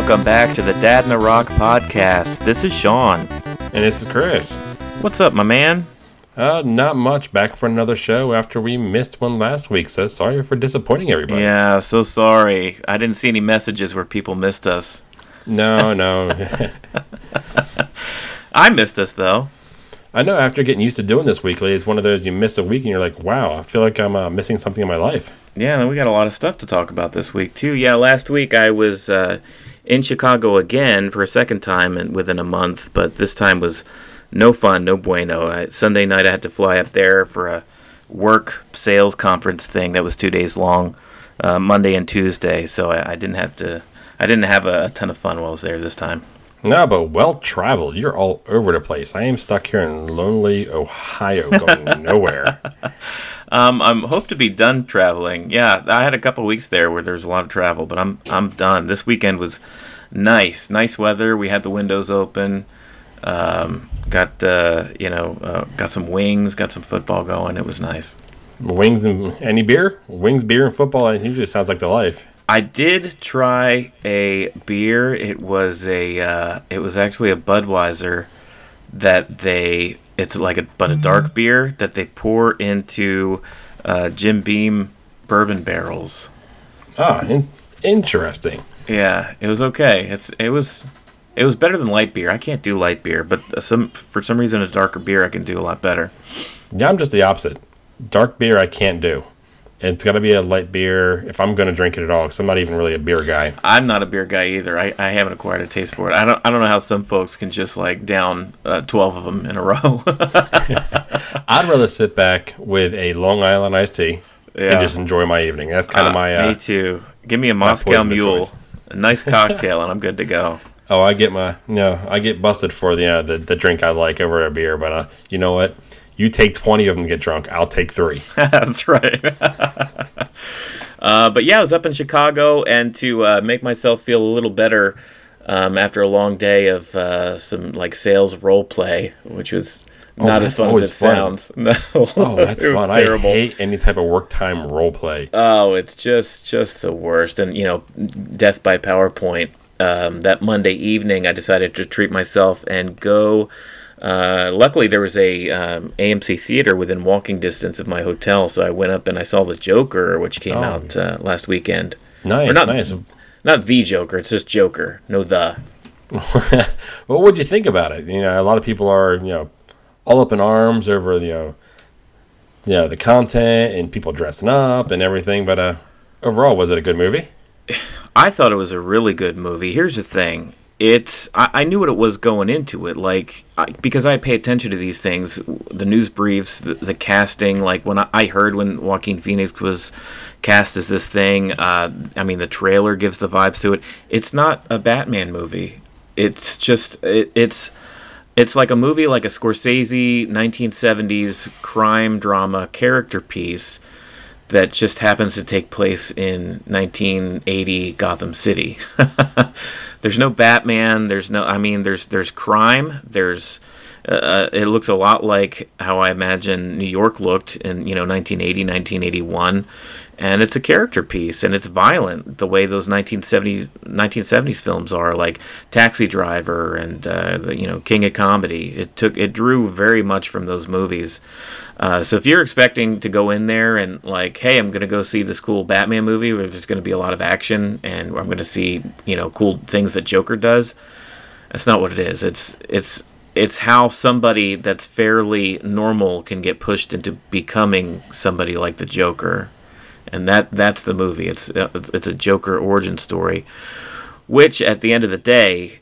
welcome back to the Dad in the Rock podcast. This is Sean. And this is Chris. What's up, my man? Uh, not much. Back for another show after we missed one last week. So sorry for disappointing everybody. Yeah, so sorry. I didn't see any messages where people missed us. No, no. I missed us though. I know. After getting used to doing this weekly, it's one of those you miss a week and you're like, "Wow, I feel like I'm uh, missing something in my life." Yeah, we got a lot of stuff to talk about this week too. Yeah, last week I was uh, in Chicago again for a second time and within a month, but this time was no fun, no bueno. I, Sunday night I had to fly up there for a work sales conference thing that was two days long, uh, Monday and Tuesday. So I, I, didn't have to. I didn't have a, a ton of fun while I was there this time. No, but well traveled. You're all over the place. I am stuck here in lonely Ohio, going nowhere. Um, I'm hope to be done traveling. Yeah, I had a couple weeks there where there was a lot of travel, but I'm I'm done. This weekend was nice, nice weather. We had the windows open. Um, got uh, you know uh, got some wings, got some football going. It was nice. Wings and any beer? Wings, beer, and football. It usually sounds like the life. I did try a beer. It was a uh, it was actually a Budweiser that they it's like a but a dark mm-hmm. beer that they pour into uh, Jim Beam bourbon barrels. Ah, in- interesting. Yeah, it was okay. It's it was it was better than light beer. I can't do light beer, but some for some reason a darker beer I can do a lot better. Yeah, I'm just the opposite. Dark beer I can't do. It's got to be a light beer if I'm going to drink it at all. Because I'm not even really a beer guy. I'm not a beer guy either. I, I haven't acquired a taste for it. I don't I don't know how some folks can just like down uh, twelve of them in a row. I'd rather sit back with a Long Island iced tea yeah. and just enjoy my evening. That's kind uh, of my. Uh, me too. Give me a Moscow Mule, a nice cocktail, and I'm good to go. Oh, I get my no, I get busted for the uh, the, the drink I like over a beer, but uh, you know what? You take 20 of them to get drunk. I'll take three. That's right. uh, but yeah, I was up in Chicago, and to uh, make myself feel a little better um, after a long day of uh, some like sales role play, which was oh, not as fun as it fun. sounds. No, oh, that's fun. Terrible. I hate any type of work time role play. Oh, it's just just the worst. And you know, death by PowerPoint. Um, that Monday evening, I decided to treat myself and go uh, luckily, there was a um, AMC theater within walking distance of my hotel, so I went up and I saw the Joker, which came oh. out uh, last weekend. Nice, not, nice. Not the Joker; it's just Joker, no the. what would you think about it? You know, a lot of people are you know all up in arms over you know, you know the content and people dressing up and everything. But uh, overall, was it a good movie? I thought it was a really good movie. Here's the thing: it's I, I, knew what it was going into it. Like I, because I pay attention to these things the news briefs the, the casting like when I, I, heard when Joaquin Phoenix was cast as this thing uh, I mean the trailer gives the vibes to it. It's not a Batman movie. It's just it, it's it's like a movie like a Scorsese 1970s crime drama character piece that just happens to take place in 1980 Gotham City. there's no Batman. There's no. I mean, there's there's crime. There's. Uh, it looks a lot like how I imagine New York looked in you know 1980, 1981, and it's a character piece and it's violent the way those 1970 1970s films are like Taxi Driver and uh, you know King of Comedy. It took it drew very much from those movies. Uh, so if you're expecting to go in there and like, hey, I'm gonna go see this cool Batman movie where there's gonna be a lot of action and I'm gonna see you know cool things that Joker does, that's not what it is. It's it's it's how somebody that's fairly normal can get pushed into becoming somebody like the Joker, and that that's the movie. It's it's a Joker origin story, which at the end of the day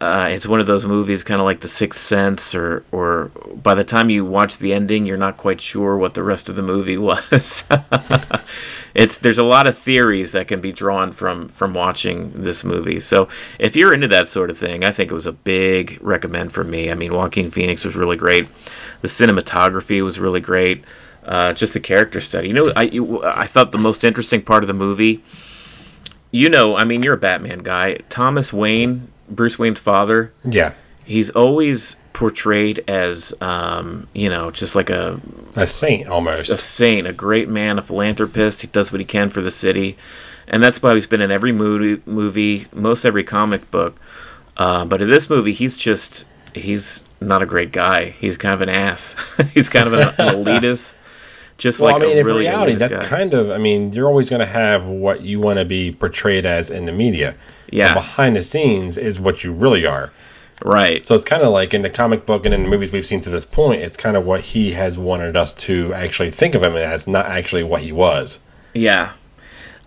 uh, it's one of those movies, kind of like The Sixth Sense, or or by the time you watch the ending, you're not quite sure what the rest of the movie was. it's there's a lot of theories that can be drawn from from watching this movie. So if you're into that sort of thing, I think it was a big recommend for me. I mean, Joaquin Phoenix was really great. The cinematography was really great. Uh, just the character study. You know, I you, I thought the most interesting part of the movie. You know, I mean, you're a Batman guy. Thomas Wayne Bruce Wayne's father. Yeah. he's always portrayed as um, you know just like a a saint almost a saint, a great man, a philanthropist. He does what he can for the city, and that's why he's been in every movie, movie, most every comic book. Uh, but in this movie, he's just he's not a great guy. He's kind of an ass. he's kind of an, an elitist. Just well, like I mean, a in really reality, that's guy. kind of. I mean, you're always going to have what you want to be portrayed as in the media. Yeah. But behind the scenes is what you really are. right. So it's kind of like in the comic book and in the movies we've seen to this point, it's kind of what he has wanted us to actually think of him as, not actually what he was. Yeah.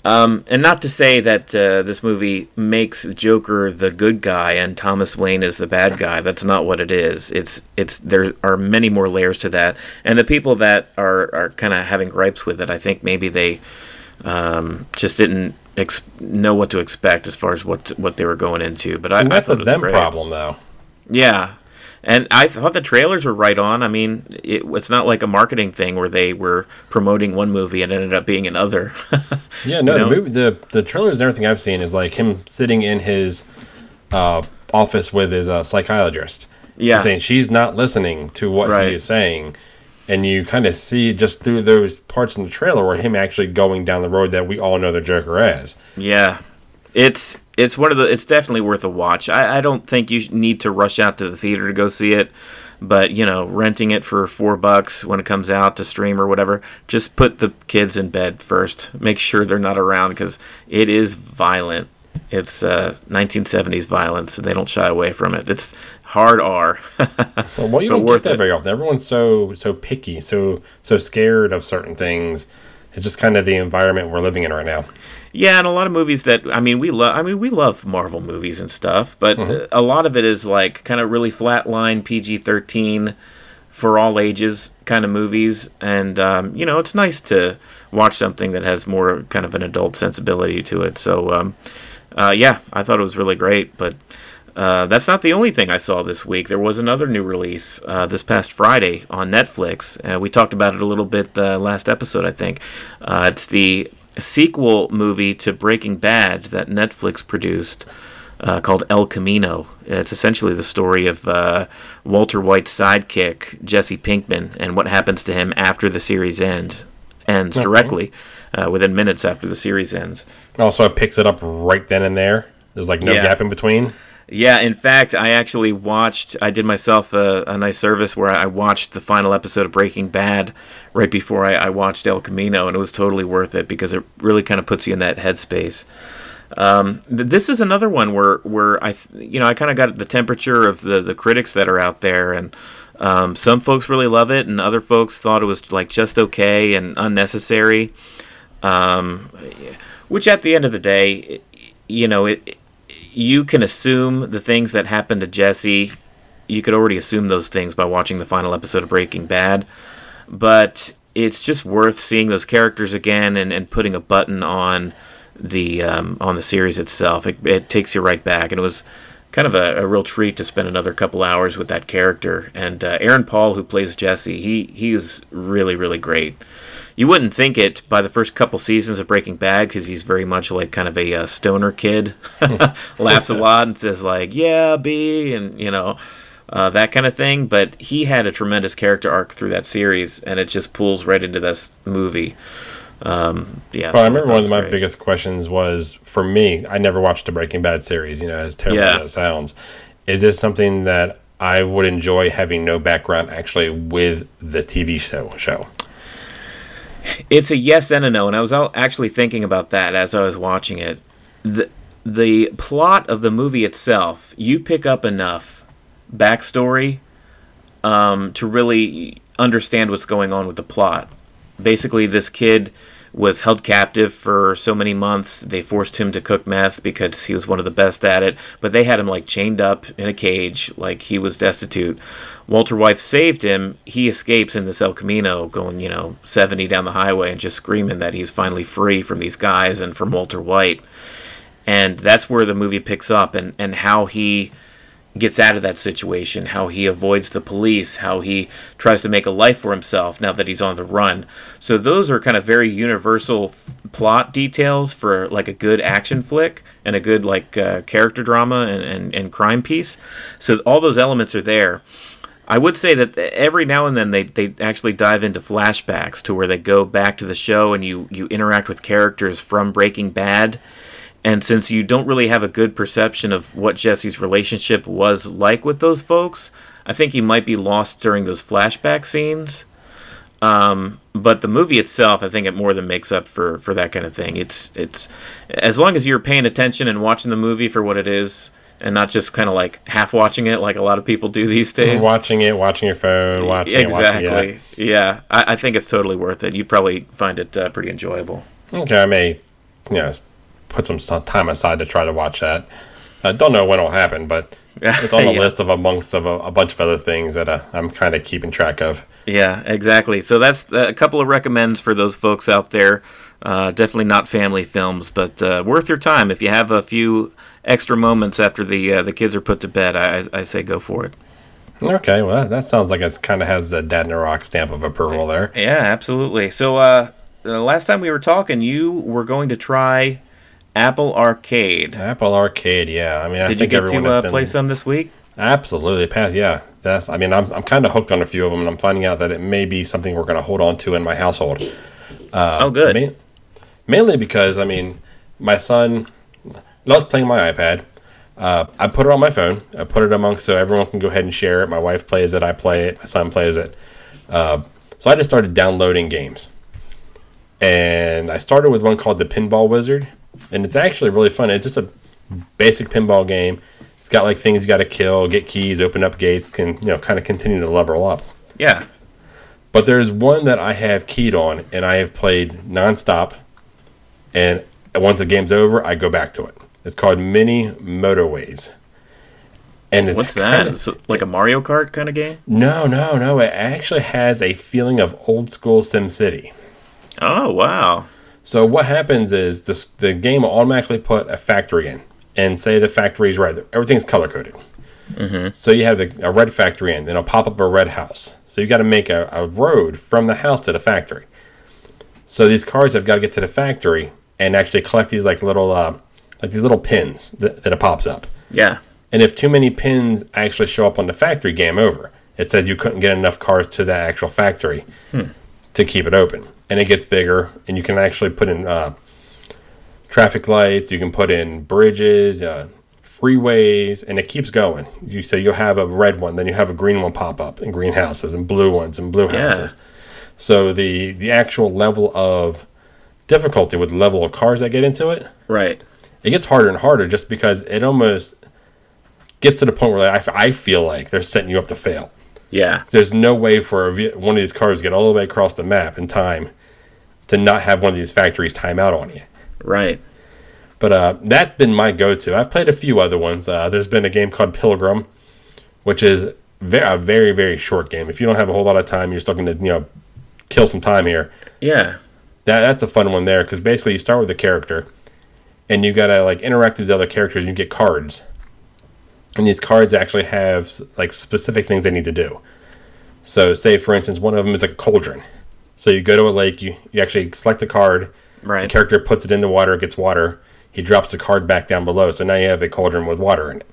Um, and not to say that uh, this movie makes Joker the good guy and Thomas Wayne is the bad guy. That's not what it is. It's it's there are many more layers to that, and the people that are are kind of having gripes with it, I think maybe they um, just didn't ex- know what to expect as far as what what they were going into. But I, And that's I a thought it was them problem, though. Yeah. And I thought the trailers were right on. I mean, it, it's not like a marketing thing where they were promoting one movie and ended up being another. Yeah, no, You know? the movie, the the trailers and everything I've seen is like him sitting in his uh, office with his uh, psychiatrist. Yeah. saying she's not listening to what Right. he is saying, and you kind of see just through those parts in the trailer where him actually going down the road that we all know the Joker as. Yeah, it's it's one of the. It's definitely worth a watch. I, I don't think you need to rush out to the theater to go see it, but you know, renting it for four bucks when it comes out to stream or whatever, just put the kids in bed first. Make sure they're not around because it is violent. It's uh, 1970s violence, and they don't shy away from it. It's hard R. Well, well you don't get that it. very often. Everyone's so so picky, so so scared of certain things. It's just kind of the environment we're living in right now. Yeah, and a lot of movies that I mean we love. I mean we love Marvel movies and stuff, but uh, a lot of it is like kind of really flatline PG thirteen for all ages kind of movies, and um, you know it's nice to watch something that has more kind of an adult sensibility to it. So um, uh, yeah, I thought it was really great, but. Uh, that's not the only thing I saw this week. There was another new release uh, this past Friday on Netflix. Uh, we talked about it a little bit uh, last episode, I think. Uh, it's the sequel movie to Breaking Bad that Netflix produced uh, called El Camino. It's essentially the story of uh, Walter White's sidekick, Jesse Pinkman, and what happens to him after the series end ends directly, uh, within minutes after the series ends. Also, it picks it up right then and there. There's like no Yeah. gap in between. Yeah, in fact, I actually watched. I did myself a, a nice service where I watched the final episode of Breaking Bad right before I, I watched El Camino, and it was totally worth it because it really kind of puts you in that headspace. Um, th- this is another one where where I, you know, I kind of got the temperature of the the critics that are out there, and um, some folks really love it, and other folks thought it was like just okay and unnecessary. Um, which at the end of the day, you know, it you can assume the things that happened to Jesse. You could already assume those things by watching the final episode of Breaking Bad, but it's just worth seeing those characters again and, and putting a button on the um, on the series itself. It, it takes you right back, and it was kind of a, a real treat to spend another couple hours with that character. And uh, Aaron Paul, who plays Jesse, he he is really really great. You wouldn't think it by the first couple seasons of Breaking Bad because he's very much like kind of a uh, stoner kid, laughs a lot and says like "Yeah, B," and you know uh, that kind of thing. But he had a tremendous character arc through that series, and it just pulls right into this movie. Um, yeah, But I remember one of my great. biggest questions was for me. I never watched the Breaking Bad series. You know, as terrible Yeah. as it sounds, is this something that I would enjoy having no background actually with the TV show? Show. It's a yes and a no, and I was actually thinking about that as I was watching it. the The plot of the movie itself, you pick up enough backstory um, to really understand what's going on with the plot. Basically, this kid was held captive for so many months. They forced him to cook meth because he was one of the best at it, but they had him like chained up in a cage, like he was destitute. Walter White saved him. He escapes in this El Camino, going, you know, 70 down the highway and just screaming that he's finally free from these guys and from Walter White. And that's where the movie picks up and, and how he gets out of that situation, how he avoids the police, how he tries to make a life for himself now that he's on the run. So those are kind of very universal th- plot details for like a good action flick and a good like uh, character drama and, and, and crime piece. So all those elements are there. I would say that every now and then they, they actually dive into flashbacks to where they go back to the show and you, you interact with characters from Breaking Bad and since you don't really have a good perception of what Jesse's relationship was like with those folks, I think you might be lost during those flashback scenes. Um, but the movie itself, I think it more than makes up for, for that kind of thing. It's it's as long as you're paying attention and watching the movie for what it is, and not just kind of like half watching it like a lot of people do these days. Watching it, watching your phone, watching exactly. it, watching it. Yeah, I, I, think it's totally worth it. You probably find it uh, pretty enjoyable. Okay, I may, you know, put some time aside to try to watch that. I don't know when it'll happen, but it's on the yeah. list of amongst of a, a, bunch of other things that uh, I'm kind of keeping track of. Yeah, exactly. So that's uh, a couple of recommends for those folks out there. Uh, definitely not family films, but uh, worth your time if you have a few extra moments after the uh, the kids are put to bed. I, I say go for it. Okay, well that sounds like it kind of has the Dad in a Rock stamp of approval there. Yeah, absolutely. So uh, the last time we were talking, you were going to try Apple Arcade. Apple Arcade, yeah. I mean, I did think you get everyone to uh, been... play some this week? Absolutely, past yeah. That's. I mean, I'm I'm kind of hooked on a few of them, and I'm finding out that it may be something we're going to hold on to in my household. Uh, oh, good. Ma- mainly because I mean, my son loves playing my iPad. Uh, I put it on my phone. I put it amongst so everyone can go ahead and share it. My wife plays it. I play it. My son plays it. Uh, so I just started downloading games, and I started with one called the Pinball Wizard and it's actually really fun. It's just a basic pinball game. It's got like things you got to kill, get keys, open up gates, can you know kind of continue to level up. Yeah. But there's one that I have keyed on, and I have played nonstop. And once the game's over, I go back to it. It's called Mini Motorways. And it's what's that? Of, it like a Mario Kart kind of game? No, no, no. It actually has a feeling of old school Sim City. Oh wow! So what happens is this, the game will automatically put a factory in, and say the factory is red. Everything's color coded. Mm-hmm. So you have the, a red factory in, then it'll pop up a red house. So you've got to make a, a road from the house to the factory. So these cars have got to get to the factory and actually collect these like little uh, like these little pins that, that it pops up. Yeah. And if too many pins actually show up on the factory, game over. It says you couldn't get enough cars to the actual factory hmm. to keep it open and it gets bigger, and you can actually put in uh, traffic lights. You can put in bridges, uh, freeways, and it keeps going. You say you'll have a red one, then you have a green one pop up, and green houses, and blue ones, and blue houses. Yeah. So the the actual level of difficulty with the level of cars that get into it, right? It gets harder and harder just because it almost gets to the point where I, I feel like they're setting you up to fail. Yeah. There's no way for one of these cars to get all the way across the map in time to not have one of these factories time out on you. Right. But uh, that's been my go-to. I've played a few other ones. Uh, there's been a game called Pilgrim, which is very, a very very short game. If you don't have a whole lot of time, you're just looking to you know kill some time here. Yeah. That that's a fun one there because basically you start with a character, and you gotta like interact with the other characters. and You get cards, and these cards actually have like specific things they need to do. So, say for instance, one of them is like a cauldron. So you go to a lake, you, you actually select a card. Right. The character puts it in the water, gets water. He drops the card back down below. So now you have a cauldron with water in it.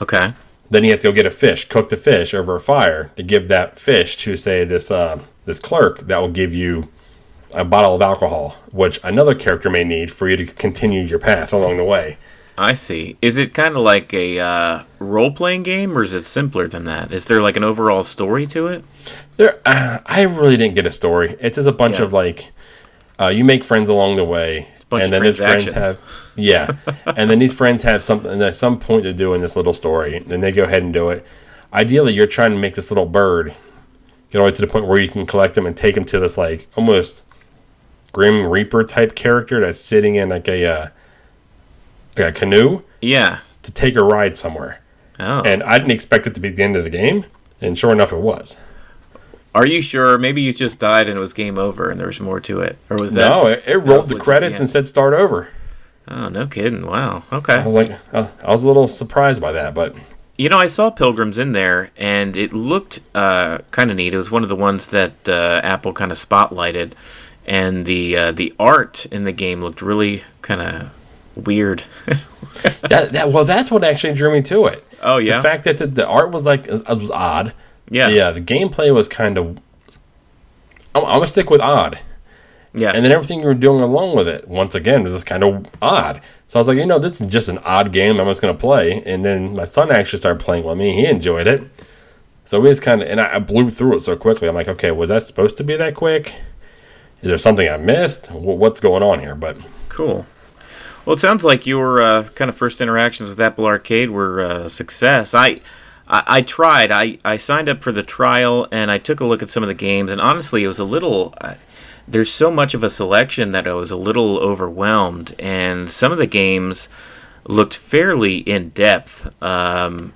Okay. Then you have to go get a fish, cook the fish over a fire to give that fish to say this uh, this clerk that will give you a bottle of alcohol, which another character may need for you to continue your path along the way. I see. Is it kind of like a uh, role playing game, or is it simpler than that? Is there like an overall story to it? There, uh, I really didn't get a story. It's just a bunch yeah. of like, uh, you make friends along the way, and then these friends have, yeah, and then these friends have something at some point to do in this little story, and they go ahead and do it. Ideally, you're trying to make this little bird get all the way to the point where you can collect them and take them to this like almost grim reaper type character that's sitting in like a uh, like a canoe. Yeah. To take a ride somewhere. Oh. And I didn't expect it to be the end of the game, and sure enough, it was. Are you sure? Maybe you just died and it was game over, and there was more to it, or was that? No, it, it rolled the credits and said start over. Oh, no kidding! Wow. Okay. I was like, uh, I was a little surprised by that, but You know, I saw Pilgrims in there, and it looked uh, kind of neat. It was one of the ones that uh, Apple kind of spotlighted, and the uh, the art in the game looked really kind of weird. that, that well, that's what actually drew me to it. Oh yeah, the fact that the, the art was like it was odd. Yeah, yeah. The gameplay was kind of. I'm, I'm gonna stick with odd. Yeah, and then everything you were doing along with it, once again, was just kind of odd. So I was like, you know, this is just an odd game. I'm just gonna play. And then my son actually started playing with me. He enjoyed it. So we just kind of, and I, I blew through it so quickly. I'm like, okay, was that supposed to be that quick? Is there something I missed? What's going on here? But cool. Well, it sounds like your uh, kind of first interactions with Apple Arcade were a uh, success. I, I, I, tried. I, I signed up for the trial and I took a look at some of the games, and honestly, it was a little. Uh, there's so much of a selection that I was a little overwhelmed, and some of the games looked fairly in depth. Um,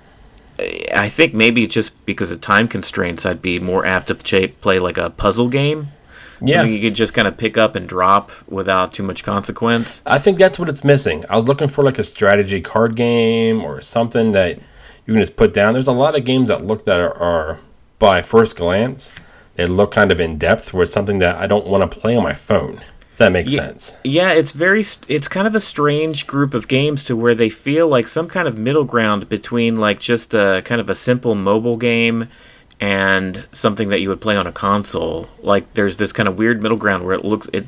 I think maybe just because of time constraints, I'd be more apt to play like a puzzle game yeah. Something you could just kind of pick up and drop without too much consequence. I think that's what it's missing. I was looking for like a strategy card game or something that you can just put down. There's a lot of games that look that are, are by first glance, they look kind of in depth where it's something that I don't want to play on my phone. If that makes yeah, sense. Yeah, it's very it's kind of a strange group of games to where they feel like some kind of middle ground between like just a kind of a simple mobile game and something that you would play on a console. Like there's this kind of weird middle ground where it looks it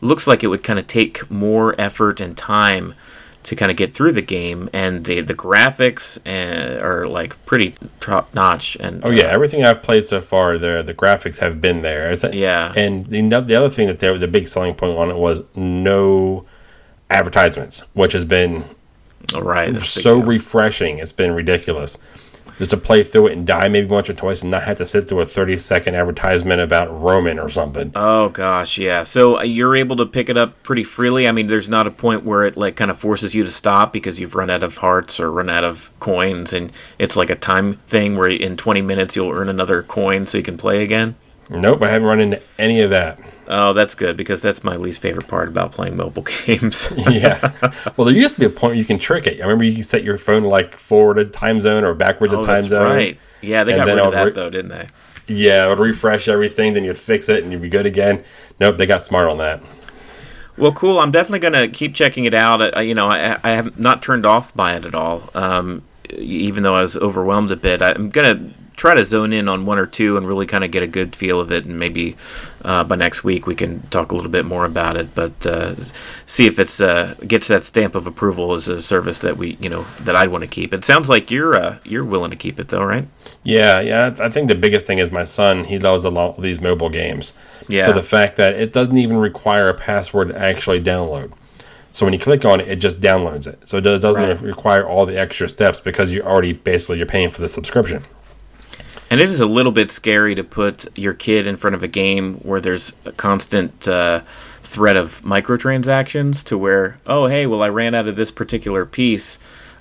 looks like it would kind of take more effort and time to kind of get through the game, and the the graphics uh, are like pretty top notch. And oh yeah, everything I've played so far, the the graphics have been there. That, yeah, and the the other thing that they, the big selling point on it was no advertisements, which has been right so refreshing. It's been ridiculous just to play through it and die maybe once or twice and not have to sit through a 30 second advertisement about Roman or something. Oh gosh, yeah. So uh, you're able to pick it up pretty freely. I mean, there's not a point where it like kind of forces you to stop because you've run out of hearts or run out of coins and it's like a time thing where in 20 minutes you'll earn another coin so you can play again. Nope, I haven't run into any of that. Oh, that's good because that's my least favorite part about playing mobile games. yeah. Well, there used to be a point where you can trick it. I remember you can set your phone like forward a time zone or backwards oh, a time zone. Right. Yeah, they got rid of that re- though, didn't they? Yeah, it would refresh everything, then you'd fix it and you'd be good again. Nope, they got smart on that. Well, cool. I'm definitely going to keep checking it out. I, you know, I, I have not turned off by it at all. Um, even though I was overwhelmed a bit, I'm going to try to zone in on one or two and really kind of get a good feel of it. And maybe uh, by next week we can talk a little bit more about it. But uh, see if it's uh, gets that stamp of approval as a service that we you know that I'd want to keep. It sounds like you're uh, you're willing to keep it though, right? Yeah, yeah. I think the biggest thing is my son. He loves a lot of these mobile games. Yeah. So the fact that it doesn't even require a password to actually download. So when you click on it, it just downloads it. So it doesn't right. require all the extra steps because you're already basically you're paying for the subscription. And it is a little bit scary to put your kid in front of a game where there's a constant uh, threat of microtransactions to where, oh, hey, well, I ran out of this particular piece.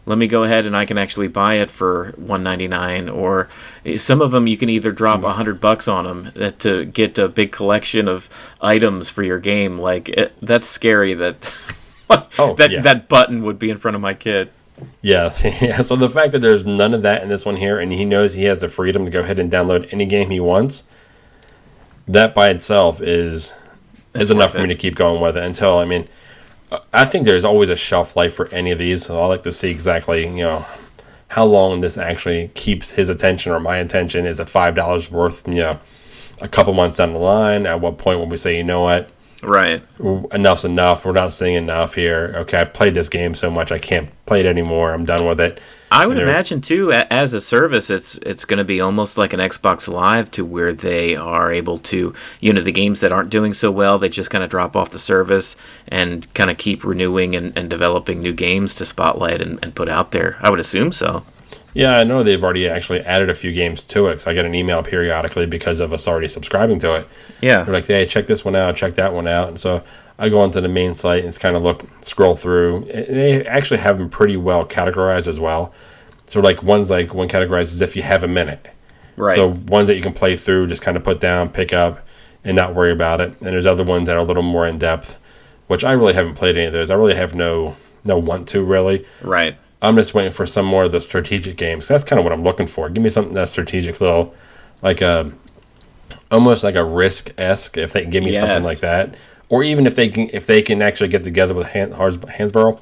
Let me go ahead and I can actually buy it for 199 or eh, some of them you can either drop a 100 bucks on them eh, to get a big collection of items for your game like it, that's scary that oh, that yeah. that button would be in front of my kid. Yeah, yeah. So the fact that there's none of that in this one here, and he knows he has the freedom to go ahead and download any game he wants, that by itself is is enough for me to keep going with it. Until I mean, I think there's always a shelf life for any of these, so I like to see exactly you know how long this actually keeps his attention or my attention. Is it five dollars worth? You know, a couple months down the line. At what point will we say, you know what? Right. Enough's enough. We're not seeing enough here. Okay, I've played this game so much I can't play it anymore. I'm done with it. I would imagine too, as a service, it's it's going to be almost like an Xbox Live, to where they are able to, you know, the games that aren't doing so well, they just kind of drop off the service and kind of keep renewing and, and developing new games to spotlight and, and put out there. I would assume so. Yeah, I know they've already actually added a few games to it. Cause I get an email periodically because of us already subscribing to it. Yeah, they're like, "Hey, check this one out, check that one out." And so I go onto the main site and it's kind of look, scroll through. They actually have them pretty well categorized as well. So like one's like one categorized as if you have a minute. Right. So ones that you can play through, just kind of put down, pick up, and not worry about it. And there's other ones that are a little more in depth, which I really haven't played any of those. I really have no no want to really. Right I'm just waiting for some more of the strategic games. That's kind of what I'm looking for. Give me something that's strategic, little like a almost like a risk esque. If they can give me Yes. something like that, or even if they can if they can actually get together with Han- Hansborough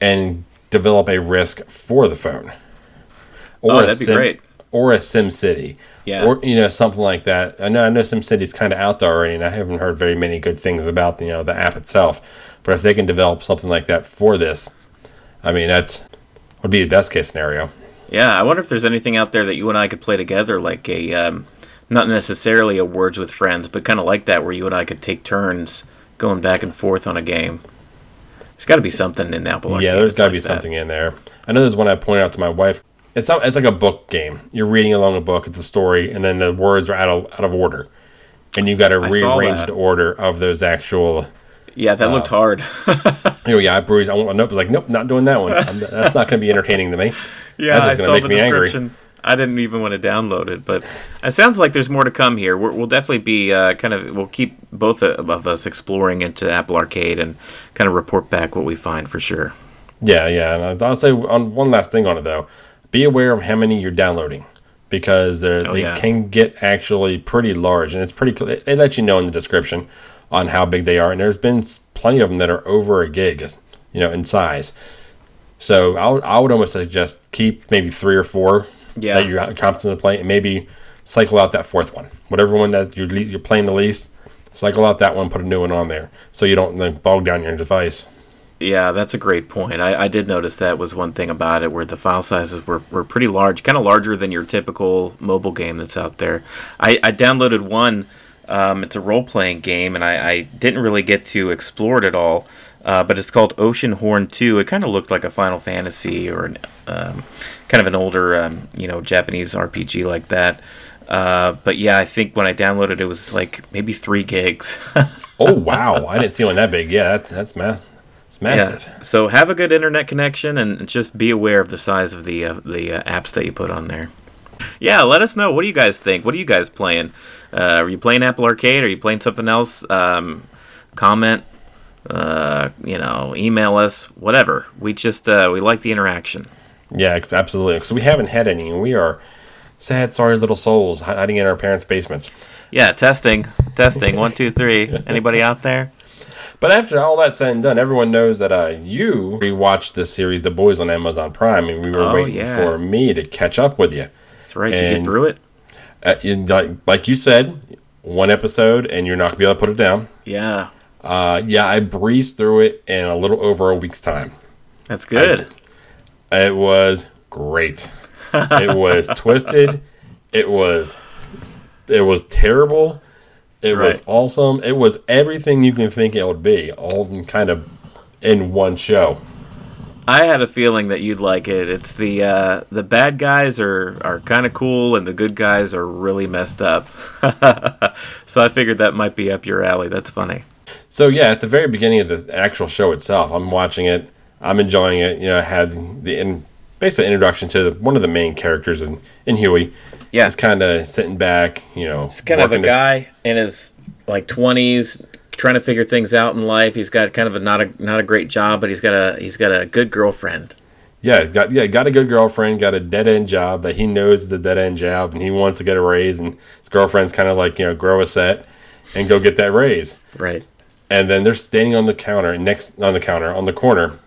and develop a risk for the phone, oh, or Oh, a that'd be Sim- great. or a Sim City. Yeah. Or you know something like that. I know I know Sim City's kind of out there already, and I haven't heard very many good things about you know the app itself. But if they can develop something like that for this, I mean that's would be the best case scenario. Yeah, I wonder if there's anything out there that you and I could play together, like a um, not necessarily a Words with Friends, but kind of like that, where you and I could take turns going back and forth on a game. There's got to be something in Apple Arcade. yeah, there's got to like be that. something in there. I know there's one I pointed out to my wife. It's not, it's like a book game. You're reading along a book. It's a story, and then the words are out of out of order, and you got to rearrange the order of those actual. Yeah, that Uh, looked hard. Oh yeah, I bruised. I want nope. was like, nope, not doing that one. I'm, that's not going to be entertaining to me. yeah, That's I gonna saw make me angry. I didn't even want to download it, but it sounds like there's more to come here. We're, we'll definitely be uh, kind of we'll keep both of us exploring into Apple Arcade and kind of report back what we find for sure. Yeah, yeah. And I'll say on one last thing on it though, be aware of how many you're downloading because they're- Oh, they yeah. can get actually pretty large, and it's pretty. They let you know in the description on how big they are, and there's been plenty of them that are over a gig, you know, in size. So I would, I would almost suggest keep maybe three or four Yeah. that you're competent to play, and maybe cycle out that fourth one. Whatever one that you're, le- you're playing the least, cycle out that one, put a new one on there, so you don't like, bog down your device. Yeah, that's a great point. I, I did notice that was one thing about it where the file sizes were, were pretty large, kind of larger than your typical mobile game that's out there. I, I downloaded one. Um, it's a role playing game, and I, I didn't really get to explore it at all. Uh, but it's called Oceanhorn 2. It kind of looked like a Final Fantasy or an, um, kind of an older, um, you know, Japanese RPG like that. Uh, but yeah, I think when I downloaded it, it was like maybe three gigs. Oh wow! I didn't see one that big. Yeah, that's that's ma- it's massive. Yeah. So have a good internet connection and just be aware of the size of the uh, the uh, apps that you put on there. Yeah, let us know. What do you guys think? What are you guys playing? Uh, are you playing Apple Arcade? Are you playing something else? Um, comment. Uh, you know, email us. Whatever. We just uh, we like the interaction. Yeah, absolutely. Because we haven't had any, and we are sad, sorry little souls hiding in our parents' basements. Yeah, testing, testing. One, two, three. Anybody out there? But after all that said and done, everyone knows that uh, you rewatched this series, The Boys, on Amazon Prime, and we were Oh, waiting yeah. for me to catch up with you. That's right. Did you get through it? Uh, you- like, like you said, one episode, and you're not gonna be able to put it down. Yeah, Uh, yeah, I breezed through it in a little over a week's time. that's good. It was great. it was twisted. It was it was terrible. It was awesome. It was everything you can think it would be, all in kind of in one show. I had a feeling that you'd like it. It's the uh, the bad guys are, are kind of cool, and the good guys are really messed up. so I figured that might be up your alley. That's funny. So yeah, at the very beginning of the actual show itself, I'm watching it. I'm enjoying it. You know, I had the in, basic introduction to the, one of the main characters in, in Hughie. Yeah. He's kind of sitting back, you know. It's kind of a working the- guy in his like twenties, trying to figure things out in life. He's got kind of a not a not a great job, but he's got a he's got a good girlfriend. Yeah, he's got yeah, got a good girlfriend, got a dead end job that he knows is a dead end job, and he wants to get a raise. And his girlfriend's kind of like you know grow a set and go get that raise. Right. And then they're standing on the counter next on the counter on the corner,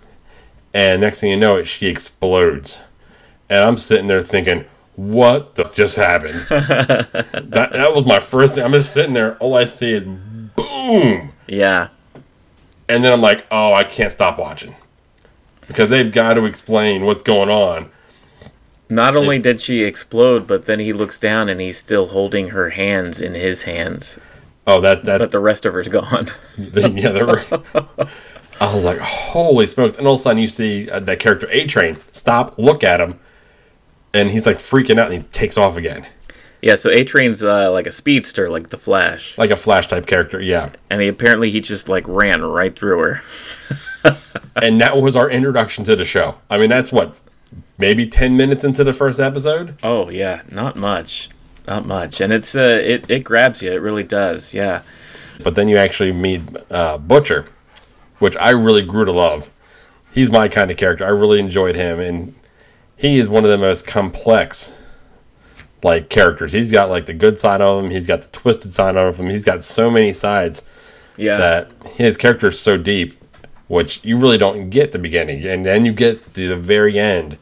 and next thing you know, it she explodes, and I'm sitting there thinking, what the just happened? that that was my first thing. I'm just sitting there. All I see is boom, Yeah. and then I'm like, oh, I can't stop watching because they've got to explain what's going on. Not only did she explode, but then he looks down and he's still holding her hands in his hands, Oh, that that but the rest of her's gone. the, yeah, they were. I was like, holy smokes! And all of a sudden, you see uh, that character A Train stop, look at him, and he's like freaking out, and he takes off again, yeah. So A Train's uh, like a speedster, like the Flash. like a Flash type character. Yeah, and he apparently he just like ran right through her. and that was our introduction to the show. I mean, that's what maybe ten minutes into the first episode. Oh yeah, not much, not much, and it's uh, it it grabs you. It really does. Yeah, But then you actually meet uh, Butcher, which I really grew to love he's my kind of character. I really enjoyed him, and he is one of the most complex like characters. He's got like the good side of him. He's got the twisted side of him. He's got so many sides Yeah. that his character is so deep, which you really don't get at the beginning, and then you get to the very end,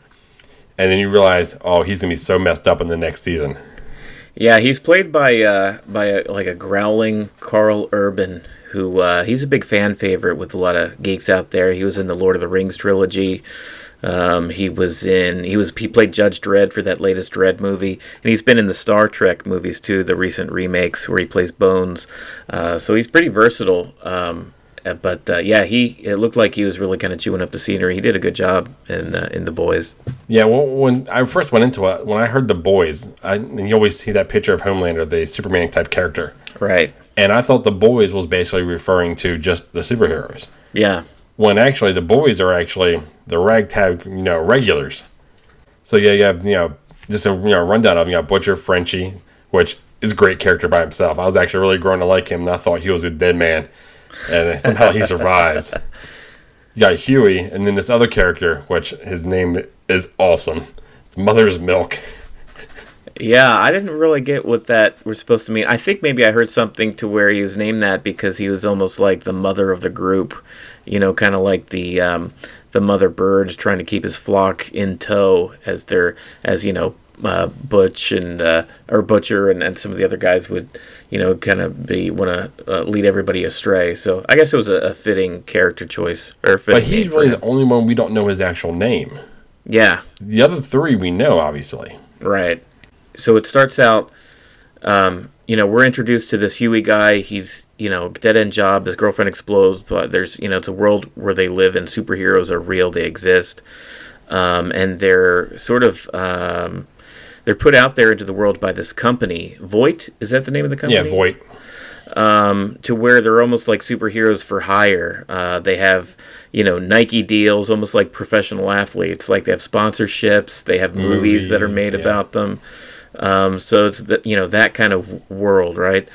and then you realize, oh, he's gonna be so messed up in the next season. Yeah, he's played by uh, by a, like a growling Karl Urban, who uh, he's a big fan favorite with a lot of geeks out there. He was in the Lord of the Rings trilogy. Um, he was in he was he played Judge Dredd for that latest Dredd movie, and he's been in the Star Trek movies too, the recent remakes where he plays Bones. Uh, so he's pretty versatile. Um, uh, but uh, yeah, he it looked like he was really kind of chewing up the scenery. He did a good job in uh, in the boys. Yeah, well, when I first went into it, when I heard the boys, I, and you always see that picture of Homelander, the Superman type character, Right. and I thought the boys was basically referring to just the superheroes. Yeah. When actually the boys are actually the ragtag, you know, regulars. So yeah, you have you know just a you know rundown of. You got Butcher, Frenchie, which is a great character by himself. I was actually really growing to like him, and I thought he was a dead man, and somehow he survives. You got Hughie, and then this other character, which his name is awesome. It's Mother's Milk. Yeah, I didn't really get what that was supposed to mean. I think maybe I heard something to where he was named that because he was almost like the mother of the group, you know, kind of like the um, the mother bird trying to keep his flock in tow as they're as you know uh, Butch and uh, or Butcher and, and some of the other guys would you know kind of be want to uh, lead everybody astray. So I guess it was a, a fitting character choice or But he's really the only one we don't know his actual name. yeah The other three we know, obviously. Right. So it starts out, um, you know, we're introduced to this Hughie guy. He's, you know, dead end job. His girlfriend explodes, but there's, you know, it's a world where they live and superheroes are real. They exist. Um, and they're sort of, um, they're put out there into the world by this company. Vought, is that the name of the company? Yeah, Vought. um, to where they're almost like superheroes for hire. Uh, they have, you know, Nike deals, almost like professional athletes. Like they have sponsorships, they have movies, that are made yeah. about them. Um, so it's the, you know that kind of world, right?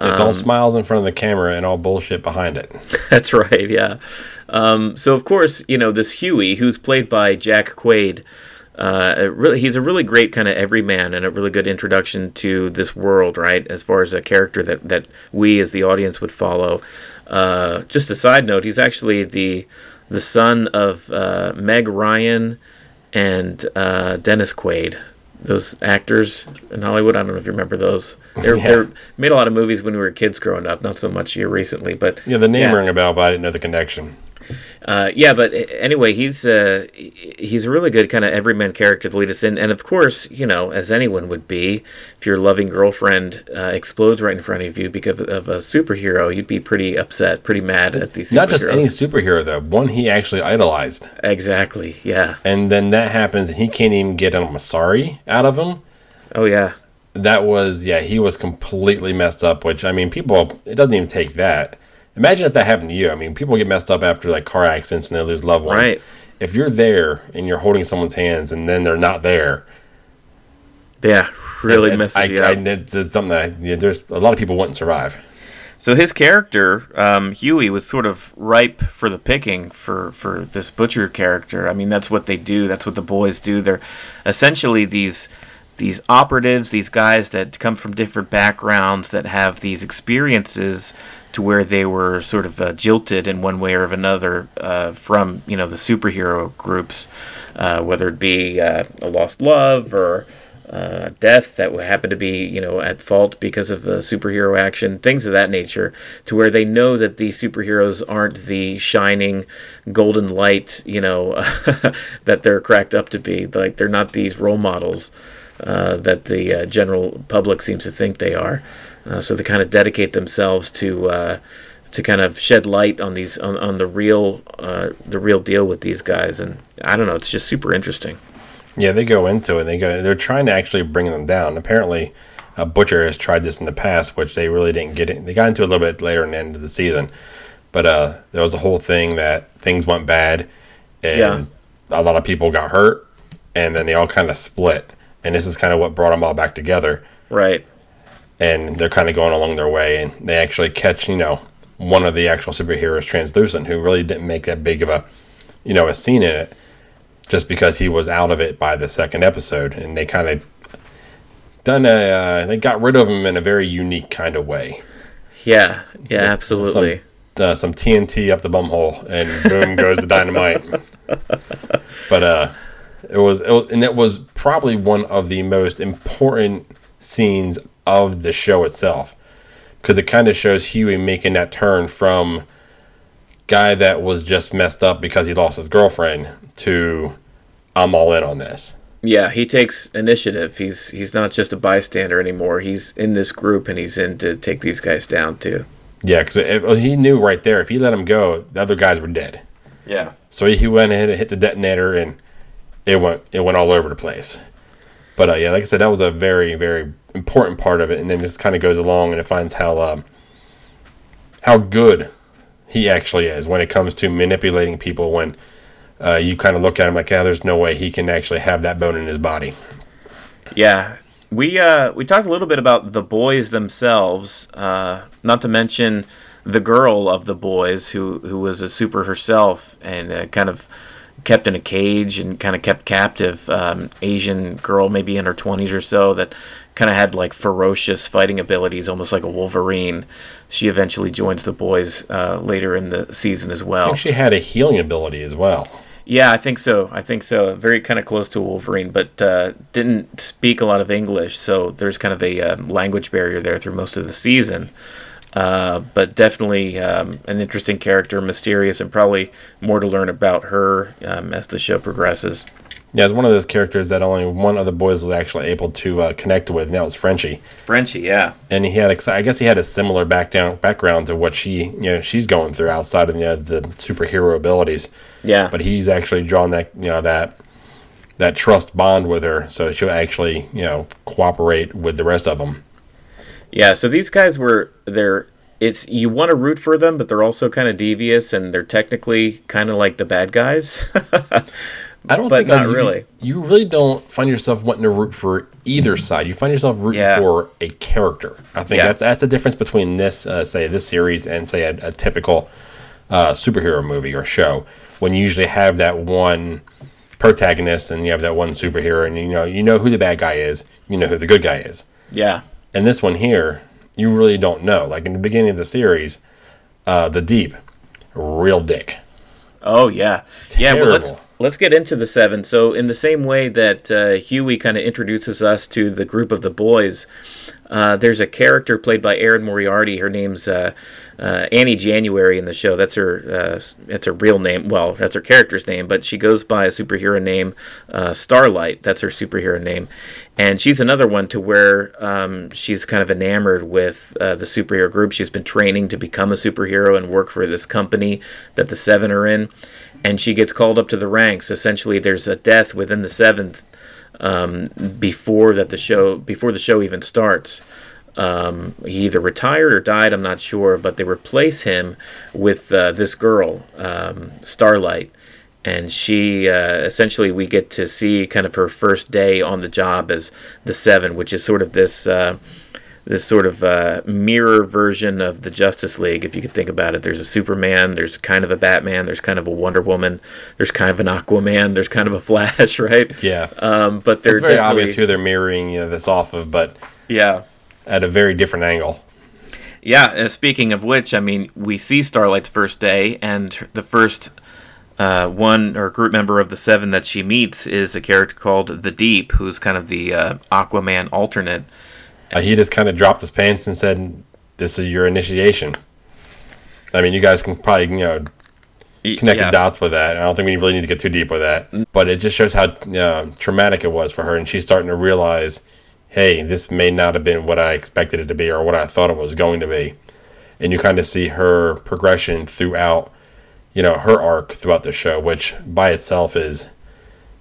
It's all smiles in front of the camera and all bullshit behind it. That's right, yeah. Um, so of course, you know this Hughie, who's played by Jack Quaid. Uh, really, he's a really great kind of everyman and a really good introduction to this world, right? As far as a character that, that we as the audience would follow. Uh, just a side note, he's actually the the son of uh, Meg Ryan and uh, Dennis Quaid. Those actors in Hollywood, I don't know if you remember those. They're, Yeah. made a lot of movies when we were kids growing up, not so much here recently, but Yeah, the name Yeah. rang a bell, but I didn't know the connection. Uh, yeah, but anyway, he's uh, he's a really good kind of everyman character to lead us in, and of course, you know, as anyone would be, if your loving girlfriend uh, explodes right in front of you because of a superhero, you'd be pretty upset, pretty mad at these. Not just any superhero though, one he actually idolized, Exactly. Yeah. and then that happens, and he can't even get a sorry out of him. Oh yeah. That was yeah, he was completely messed up. Which I mean, people it doesn't even take that. Imagine if that happened to you. I mean, people get messed up after like car accidents and they lose loved ones. Right. If you're there and you're holding someone's hands and then they're not there, Yeah. Really it's, messes I, you I, up. it's, it's something that yeah, there's a lot of people wouldn't survive. So his character, um, Hughie, was sort of ripe for the picking for, for this butcher character. I mean, that's what they do. That's what the boys do. They're essentially these these operatives, these guys that come from different backgrounds that have these experiences to where they were sort of uh, jilted in one way or another uh, from you know the superhero groups, uh, whether it be uh, a lost love or uh, death that would happen to be you know at fault because of uh, superhero action, things of that nature, to where they know that these superheroes aren't the shining golden light you know that they're cracked up to be. Like they're not these role models that the general public seems to think they are. Uh, so they kind of dedicate themselves to uh, to kind of shed light on these on, on the real uh, the real deal with these guys, and I don't know, it's just super interesting. Yeah, they go into it. They go. They're trying to actually bring them down. Apparently, uh, Butcher has tried this in the past, which they really didn't get it. They got into it a little bit later in the end of the season, but uh, there was a whole thing that things went bad, and a lot of people got hurt, and then they all kind of split. And this is kind of what brought them all back together. Right. And they're kind of going along their way, and they actually catch, you know, one of the actual superheroes, Translucent, who really didn't make that big of a, you know, a scene in it, just because he was out of it by the second episode, and they kind of done a uh, they got rid of him in a very unique kind of way. Yeah, yeah, absolutely. Some, uh, some TNT up the bumhole, and boom goes the dynamite. But uh, it was, it was, and it was probably one of the most important scenes of the show itself, because it kind of shows Hughie making that turn from guy that was just messed up because he lost his girlfriend to I'm all in on this. Yeah, he takes initiative. He's he's not just a bystander anymore. He's in this group and he's in to take these guys down too. Yeah, because he knew right there if he let him go, the other guys were dead. Yeah. So he went ahead and hit the detonator, and it went it went all over the place. But uh, yeah, like I said, that was a very very important part of it, and then this kind of goes along and it finds how um, how good he actually is when it comes to manipulating people. When uh, you kind of look at him like, yeah, there's no way he can actually have that bone in his body. Yeah, we uh, we talked a little bit about the boys themselves, uh, not to mention the girl of the boys who who was a super herself and uh, kind of kept in a cage and kind of kept captive um, Asian girl, maybe in her twenties or so, that kind of had like ferocious fighting abilities, almost like a Wolverine. She eventually joins the boys uh, later in the season as well. I think she had a healing ability as well. Yeah, I think so. I think so. Very kind of close to Wolverine, but uh, didn't speak a lot of English, so there's kind of a uh, language barrier there through most of the season. Uh, but definitely um, an interesting character, mysterious, and probably more to learn about her um, as the show progresses. Yeah, it's one of those characters that only one of the boys was actually able to uh, connect with, and that was Frenchie. Frenchie, yeah. And he had, I guess, he had a similar background background to what she, you know, she's going through outside of you know, the superhero abilities. Yeah. But he's actually drawn that, you know, that that trust bond with her, so she'll actually, you know, cooperate with the rest of them. Yeah. So these guys were they're it's you want to root for them, but they're also kind of devious, and they're technically kind of like the bad guys. I don't but think not I- really. You, really don't find yourself wanting to root for either side. You find yourself rooting Yeah. for a character. I think Yeah. that's that's the difference between this, uh, say, this series and say a, a typical uh, superhero movie or show. When you usually have that one protagonist and you have that one superhero, and you know you know who the bad guy is, you know who the good guy is. yeah. And this one here, you really don't know. Like in the beginning of the series, uh, the Deep, real dick. Oh yeah, yeah. Well, let's Terrible. Let's get into the seven. So, in the same way that uh, Hughie kind of introduces us to the group of the boys, uh, there's a character played by Erin Moriarty. Her name's uh, uh, Annie January in the show. That's her. Uh, that's her real name. Well, that's her character's name, but she goes by a superhero name, uh, Starlight. That's her superhero name, and she's another one to where um, she's kind of enamored with the superhero group. She's been training to become a superhero and work for this company that the Seven are in, and she gets called up to the ranks. Essentially, there's a death within the Seventh um, before that the show before the show even starts. Um, he either retired or died. I'm not sure, but they replace him with uh, this girl, um, Starlight, and she uh, essentially we get to see kind of her first day on the job as the Seven, which is sort of this. Uh, this sort of uh, mirror version of the Justice League, if you could think about it. There's a Superman, there's kind of a Batman, there's kind of a Wonder Woman, there's kind of an Aquaman, there's kind of a Flash, right? Yeah. Um, but they're it's very obvious who they're mirroring you know, this off of, but Yeah. at a very different angle. Yeah, uh, speaking of which, I mean, we see Starlight's first day, and the first uh, one or group member of the seven that she meets is a character called the Deep, who's kind of the uh, Aquaman alternate. Uh, he just kind of dropped his pants and said, "This is your initiation." I mean, you guys can probably you know connect Yeah. the dots with that. I don't think we really need to get too deep with that, but it just shows how uh, traumatic it was for her, and she's starting to realize, "Hey, this may not have been what I expected it to be, or what I thought it was going to be." And you kind of see her progression throughout, you know, her arc throughout the show, which by itself is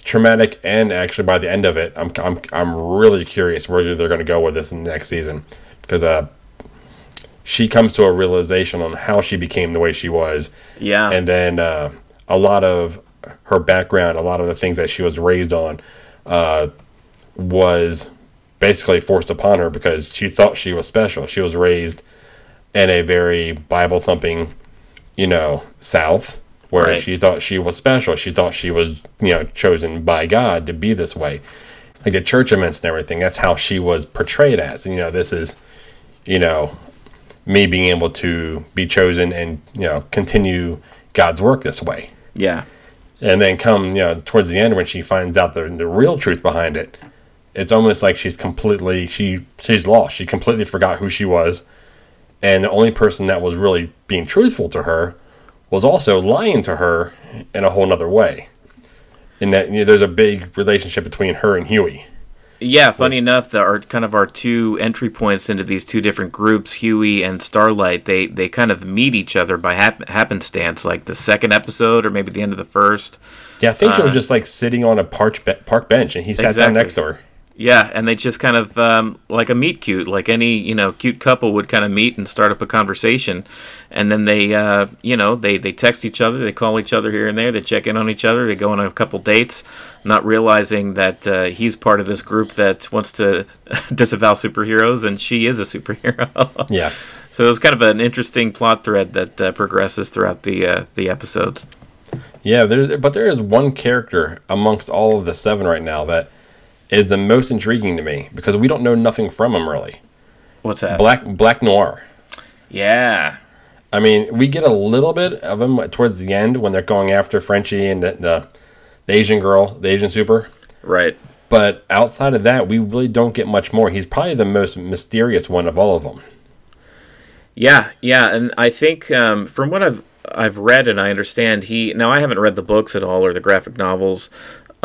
traumatic and actually by the end of it i'm, I'm, I'm really curious where they're going to go with this in the next season. Because uh, she comes to a realization on how she became the way she was. Yeah. and then uh, a lot of her background a lot of the things that she was raised on uh, was basically forced upon her because she thought she was special. She was raised in a very bible thumping you know south where Right. she thought she was special. She thought she was, you know, chosen by God to be this way. Like the church events and everything, that's how she was portrayed as. And, you know, this is, you know, me being able to be chosen and, you know, continue God's work this way. Yeah. And then come, you know, towards the end when she finds out the the real truth behind it, it's almost like she's completely she she's lost. She completely forgot who she was. And the only person that was really being truthful to her was also lying to her in a whole nother way. In that you know, there's a big relationship between her and Hughie. Yeah, funny enough, the our kind of our two entry points into these two different groups, Hughie and Starlight, they they kind of meet each other by hap- happenstance, like the second episode or maybe the end of the first. Yeah, I think it was uh, just like sitting on a park be- park bench, and he sat down next to her. Yeah, and they just kind of um, like a meet cute, like any you know cute couple would kind of meet and start up a conversation, and then they uh, you know they they text each other, they call each other here and there, they check in on each other, they go on a couple dates, not realizing that uh, he's part of this group that wants to disavow superheroes, and she is a superhero. Yeah, so it was kind of an interesting plot thread that uh, progresses throughout the uh, the episodes. yeah. There's but there is one character amongst all of the seven right now that is the most intriguing to me because we don't know nothing from him really. What's that? Black Black Noir. yeah, I mean, we get a little bit of him towards the end when they're going after Frenchie and the, the, the Asian girl, the Asian super. right. But outside of that, we really don't get much more. He's probably the most mysterious one of all of them. Yeah, yeah, and I think um, from what I've I've read and I understand, he now I haven't read the books at all or the graphic novels,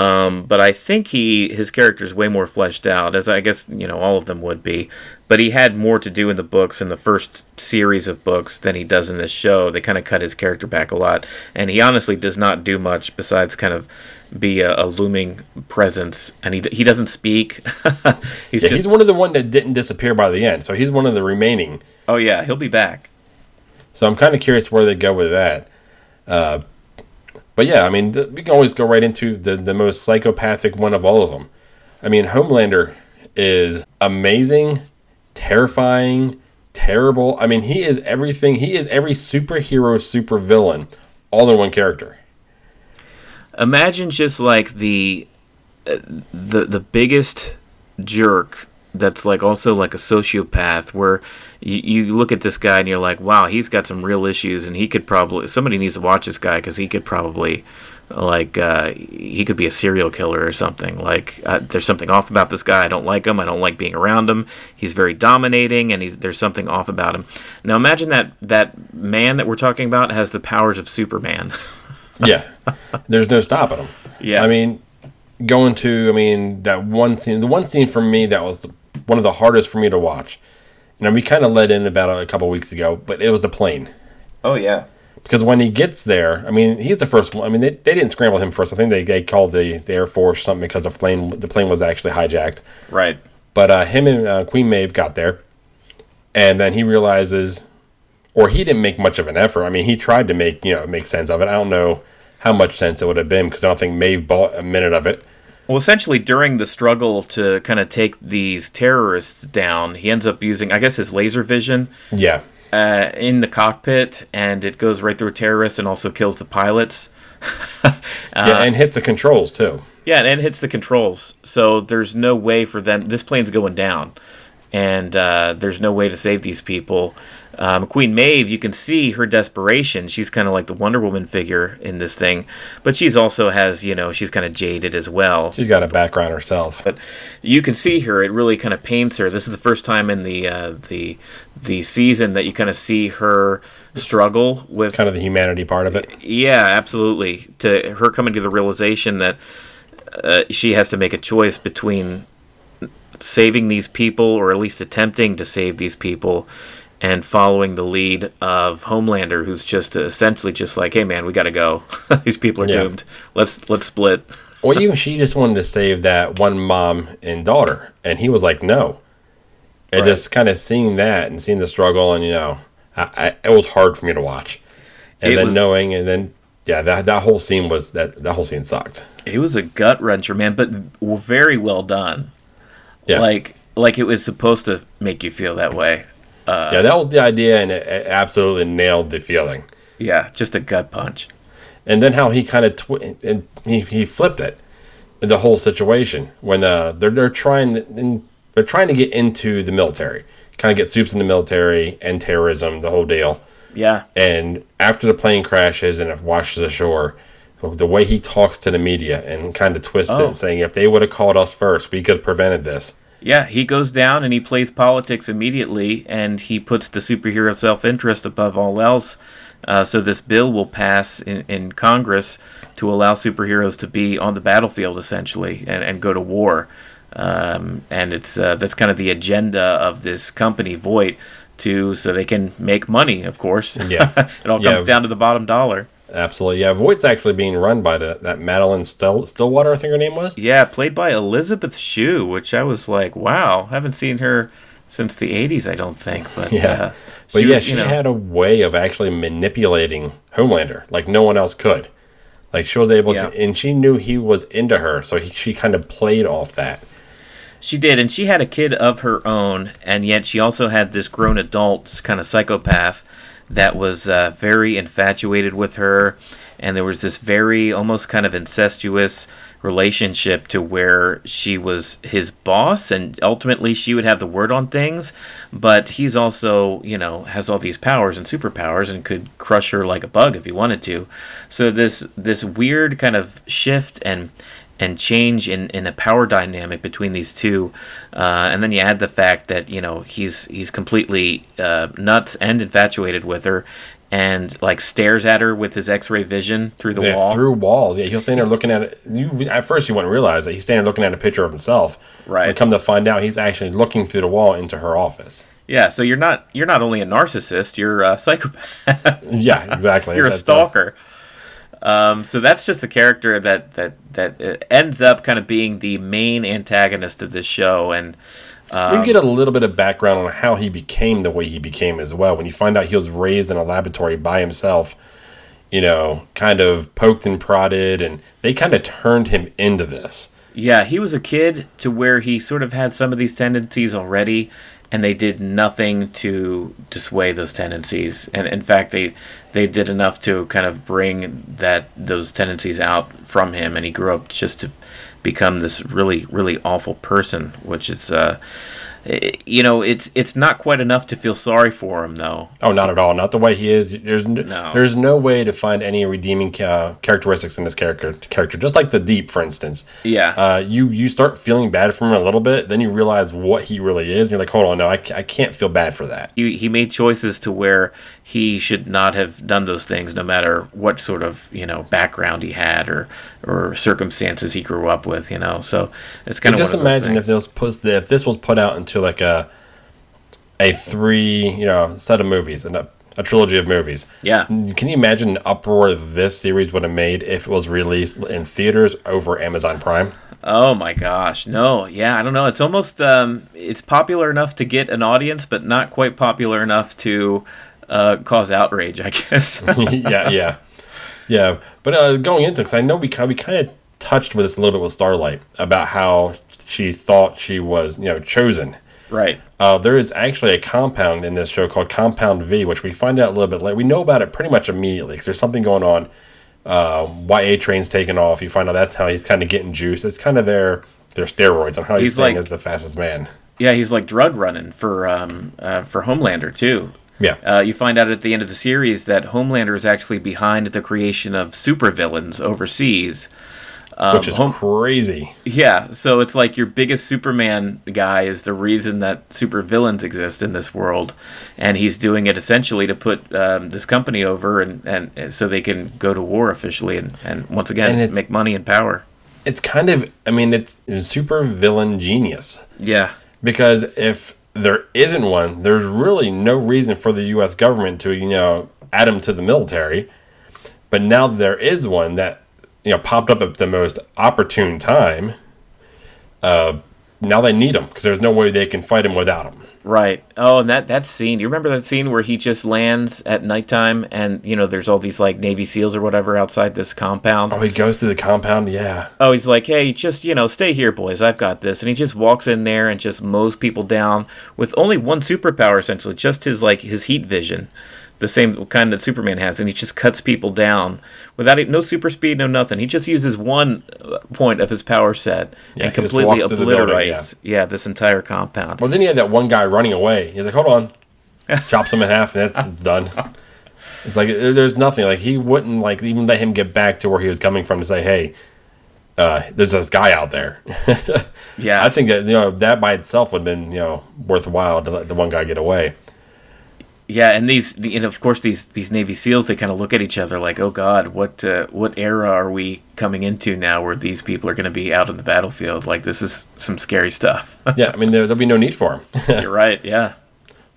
um, but I think he his character is way more fleshed out, as I guess you know all of them would be. But he had more to do in the books in the first series of books than he does in this show. They kind of cut his character back a lot, and he honestly does not do much besides kind of be a, a looming presence. And he he doesn't speak. he's Yeah, just he's one of the one that didn't disappear by the end, so he's one of the remaining. oh yeah, he'll be back. So I'm kind of curious where they go with that. Uh, but yeah, I mean, th- we can always go right into the the most psychopathic one of all of them. I mean, Homelander is amazing, terrifying, terrible. I mean, he is everything. He is every superhero, supervillain, all in one character. imagine just like the uh, the the biggest jerk that's like also like a sociopath where you, you look at this guy and you're like wow he's got some real issues and he could probably somebody needs to watch this guy because he could probably like uh, he could be a serial killer or something. Like uh, there's something off about this guy. I don't like him. I don't like being around him. He's very dominating and he's there's something off about him. Now imagine that that man that we're talking about has the powers of superman. Yeah, there's no stopping him. Yeah. I mean, going to I mean that one scene, the one scene for me that was the, one of the hardest for me to watch. You know, we kind of let in about a couple weeks ago, but it was the plane. oh yeah because when he gets there, I mean, he's the first one. I mean, they, they didn't scramble him first. I think they, they called the, the Air Force something because the plane the plane was actually hijacked. right But uh, him and uh, Queen Maeve got there, and then he realizes, or he didn't make much of an effort. I mean, he tried to make you know make sense of it. I don't know how much sense it would have been because I don't think Maeve bought a minute of it. Well, essentially, during the struggle to kind of take these terrorists down, he ends up using, I guess, his laser vision Yeah, uh, in the cockpit, and it goes right through a terrorist and also kills the pilots. Uh, yeah, and hits the controls too. Yeah, and hits the controls. So there's no way for them. This plane's going down, and uh, there's no way to save these people. Um, Queen Maeve, you can see her desperation. She's kind of like the Wonder Woman figure in this thing, but she's also has you know she's kind of jaded as well. She's got a background herself. But you can see her; it really kind of paints her. This is the first time in the uh, the the season that you kind of see her struggle with Kind of the humanity part of it. yeah, absolutely. To her coming to the realization that uh, she has to make a choice between saving these people, or at least attempting to save these people, and following the lead of Homelander, who's just essentially just like, "Hey, man, we got to go. these people are Yeah. doomed. Let's let's split." Well, even she just wanted to save that one mom and daughter, and he was like, "No." And Right. just kind of seeing that and seeing the struggle, and you know, I, I, it was hard for me to watch. And It then was- knowing, and then yeah, that that whole scene was that that whole scene sucked. It was a gut wrencher, man, but very well done. Yeah, Like like it was supposed to make you feel that way. Yeah, that was the idea, and it, it absolutely nailed the feeling. Yeah, just a gut punch. and then how he kind of twi- and he, he flipped it, the whole situation when uh, they're they're trying and they're trying to get into the military, kind of get soups in the military and terrorism, the whole deal. Yeah. And after the plane crashes and it washes ashore, the way he talks to the media and kind of twists Oh. it, saying if they would have called us first, we could have prevented this. Yeah, he goes down and he plays politics immediately, and he puts the superhero self interest above all else. Uh, so this bill will pass in, in Congress to allow superheroes to be on the battlefield essentially and, and go to war. Um, and it's uh, that's kind of the agenda of this company Vought to so they can make money, of course. Yeah. it all Yeah. comes down to the bottom dollar. Absolutely, yeah. Vought's actually being run by the, that Madeline Still, Stillwater, I think her name was. Yeah, played by Elizabeth Shue, which I was like, wow, haven't seen her since the '80s, I don't think. But Yeah. uh, But yeah, was, she know- had a way of actually manipulating Homelander like no one else could. Like she was able Yeah. to, and she knew he was into her, so he, she kind of played off that. She did, and she had a kid of her own, and yet she also had this grown adult kind of psychopath that was uh, very infatuated with her, and there was this very almost kind of incestuous relationship to where she was his boss, and ultimately she would have the word on things, but he's also, you know, has all these powers and superpowers and could crush her like a bug if he wanted to. So this this weird kind of shift and and change in, in a power dynamic between these two, uh, and then you add the fact that you know he's he's completely uh, nuts and infatuated with her, and like stares at her with his X-ray vision through the Yeah, wall. through walls. Yeah, he'll stand there looking at it. You at first you wouldn't realize that he's standing looking at a picture of himself. Right. And come to find out, he's actually looking through the wall into her office. yeah, so you're not you're not only a narcissist, you're a psychopath. Yeah, exactly. you're a uh, stalker. Um, so that's just the character that that that uh, ends up kind of being the main antagonist of this show, and we get a little bit of background on how he became the way he became as well. When you find out he was raised in a laboratory by himself, you know, kind of poked and prodded, and they kind of turned him into this. Yeah, he was a kid to where he sort of had some of these tendencies already, and they did nothing to dissuade those tendencies. And in fact, they they did enough to kind of bring that those tendencies out from him, and he grew up just to become this really really awful person, which is. Uh, you know, it's it's not quite enough to feel sorry for him, though. Oh, not at all. Not the way he is. There's n- No. there's no way to find any redeeming uh, characteristics in this character. Character, just like the Deep, for instance. Yeah. Uh, you you start feeling bad for him a little bit, then you realize what he really is, and you're like, hold on, no, I, I can't feel bad for that. he, he made choices to where he should not have done those things no matter what sort of you know background he had or or circumstances he grew up with you know? So it's kind And of just imagine if this put if this was put out into like a a three you know set of movies and a, a trilogy of movies. yeah. Can you imagine the uproar this series would have made if it was released in theaters over Amazon Prime? oh my gosh no. Yeah i don't know. It's almost um it's popular enough to get an audience but not quite popular enough to uh cause outrage i guess yeah, yeah, yeah. But uh, going into because I know we kind we kind of touched with this a little bit with Starlight about how she thought she was you know chosen. right Uh, there is actually a compound in this show called Compound V, which we find out a little bit later. We know about it pretty much immediately because there's something going on. Uh, why A Train's taking off. You find out that's how he's kind of getting juice. It's kind of their their steroids on how he's, He's staying like- as the fastest man. yeah he's like drug running for um uh, for homelander too Yeah. Uh, you find out at the end of the series that Homelander is actually behind the creation of supervillains overseas. Um, which is Hom- crazy. yeah, so it's like your biggest Superman guy is the reason that supervillains exist in this world, and he's doing it essentially to put um, this company over, and, and and so they can go to war officially, and, and once again And make money and power. It's kind of, I mean, it's, it's super villain genius. Yeah, Because if there isn't one, there's really no reason for the U.S. government to, you know, add them to the military. But now there is one that, you know, popped up at the most opportune time, uh, now they need him because there's no way they can fight him without him. Right. Oh, and that that scene. Do you remember that scene where he just lands at nighttime and you know there's all these like Navy SEAls or whatever outside this compound? Oh, he goes through the compound. Yeah. Oh, he's like, hey, just you know, stay here, boys. I've got this, and he just walks in there and just mows people down with only one superpower, essentially, just his like his heat vision the same kind that Superman has, and he just cuts people down without it—no super speed, no nothing. He just uses one uh, point of his power set Yeah, and completely the building, obliterates. yeah. this entire compound. Well, then you had that one guy running away. He's like, hold on. Chops him in half, and that's done. It's like there's nothing. Like he wouldn't like even let him get back to where he was coming from to say, hey, uh, there's this guy out there. Yeah, I think that you know that by itself would have been you know worthwhile to let the one guy get away. Yeah, and these, the, and of course, these these Navy SEALs, they kind of look at each other like, "Oh God, what uh, what era are we coming into now, where these people are going to be out on the battlefield? Like, this is some scary stuff." Yeah, I mean there, there'll be no need for them. You're right. Yeah.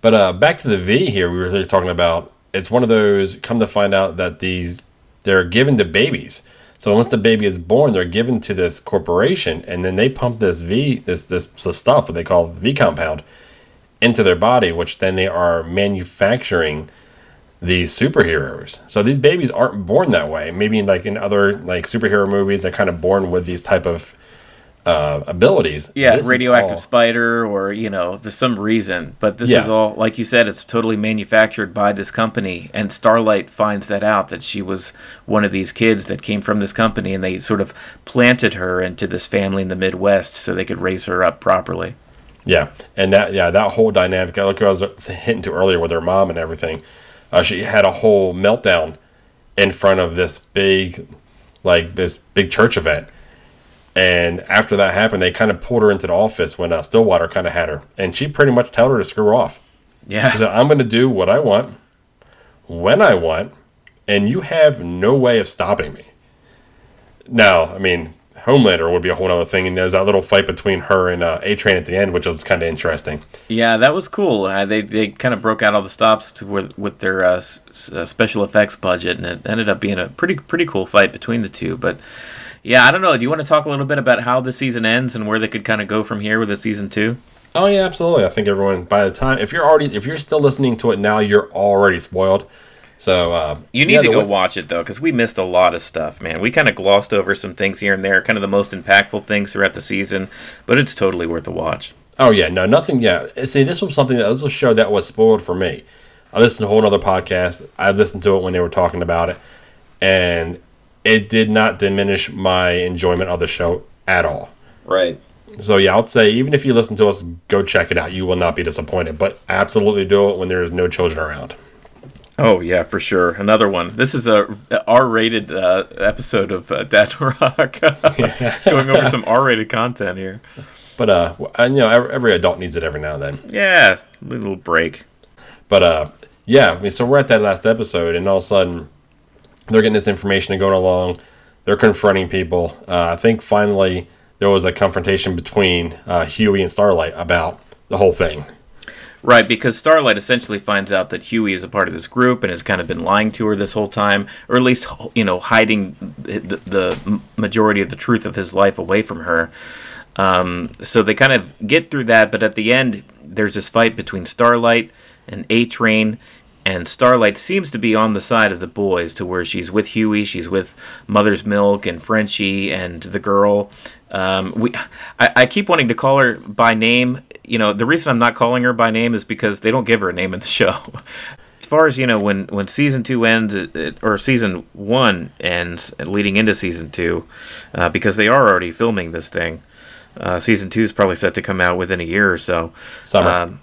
But uh, back to the V here, we were talking about. It's one of those. Come to find out that these they're given to babies. So once the baby is born, they're given to this corporation, and then they pump this V, this this, this stuff, what they call the V compound, into their body, which then they are manufacturing these superheroes. So these babies aren't born that way. Maybe like in other like superhero movies, they're kind of born with these type of uh, abilities. Yeah, This radioactive all- spider, or you know, there's some reason, but this Yeah. is all, like you said, it's totally manufactured by this company. And Starlight finds that out that she was one of these kids that came from this company, and they sort of planted her into this family in the Midwest so they could raise her up properly. Yeah, and that yeah that whole dynamic. Like I was hinting to earlier with her mom and everything, uh, she had a whole meltdown in front of this big, like this big church event. And after that happened, they kind of pulled her into the office when uh, Stillwater kind of had her, and she pretty much told her to screw off. Yeah. She said, "I'm going to do what I want, when I want, and you have no way of stopping me." Now, I mean, Homelander would be a whole other thing, and there's that little fight between her and uh, A Train at the end, which was kind of interesting. Yeah, that was cool. Uh, they they kind of broke out all the stops to, with with their uh, s- uh, special effects budget, and it ended up being a pretty pretty cool fight between the two. But yeah, I don't know. Do you want to talk a little bit about how the season ends and where they could kind of go from here with the season two? Oh yeah, absolutely. I think everyone by the time if you're already if you're still listening to it now, you're already spoiled. So uh, You need yeah, to go wa- watch it though, because we missed a lot of stuff, man. We kind of glossed over some things here and there, kind of the most impactful things throughout the season, but it's totally worth a watch. Oh yeah, no, nothing. Yeah, see, this was something that this was a show that was spoiled for me. I listened to a whole other podcast. I listened to it when they were talking about it, and it did not diminish my enjoyment of the show at all. Right. So yeah, I would say even if you listen to us, go check it out. You will not be disappointed. But absolutely do it when there is no children around. Oh yeah, for sure. Another one. This is a R-rated uh, episode of uh, Dad Rock, going over some R-rated content here. But uh, and, you know, every, every adult needs it every now and then. Yeah, little break. But uh, yeah, I mean, so we're at that last episode, and all of a sudden, they're getting this information and going along. They're confronting people. Uh, I think finally there was a confrontation between uh, Hughie and Starlight about the whole thing. Right, because Starlight essentially finds out that Hughie is a part of this group and has kind of been lying to her this whole time, or at least you know hiding the, the majority of the truth of his life away from her. Um, so they kind of get through that, but at the end, there's this fight between Starlight and A Train, and Starlight seems to be on the side of the boys, to where she's with Hughie, she's with Mother's Milk and Frenchie and the girl. Um, we, I, I keep wanting to call her by name. You know, the reason I'm not calling her by name is because they don't give her a name in the show. as far as you know, when when season two ends, it, it, or season one ends, leading into season two, uh, because they are already filming this thing. Uh, season two is probably set to come out within a year or so. Summer. Um,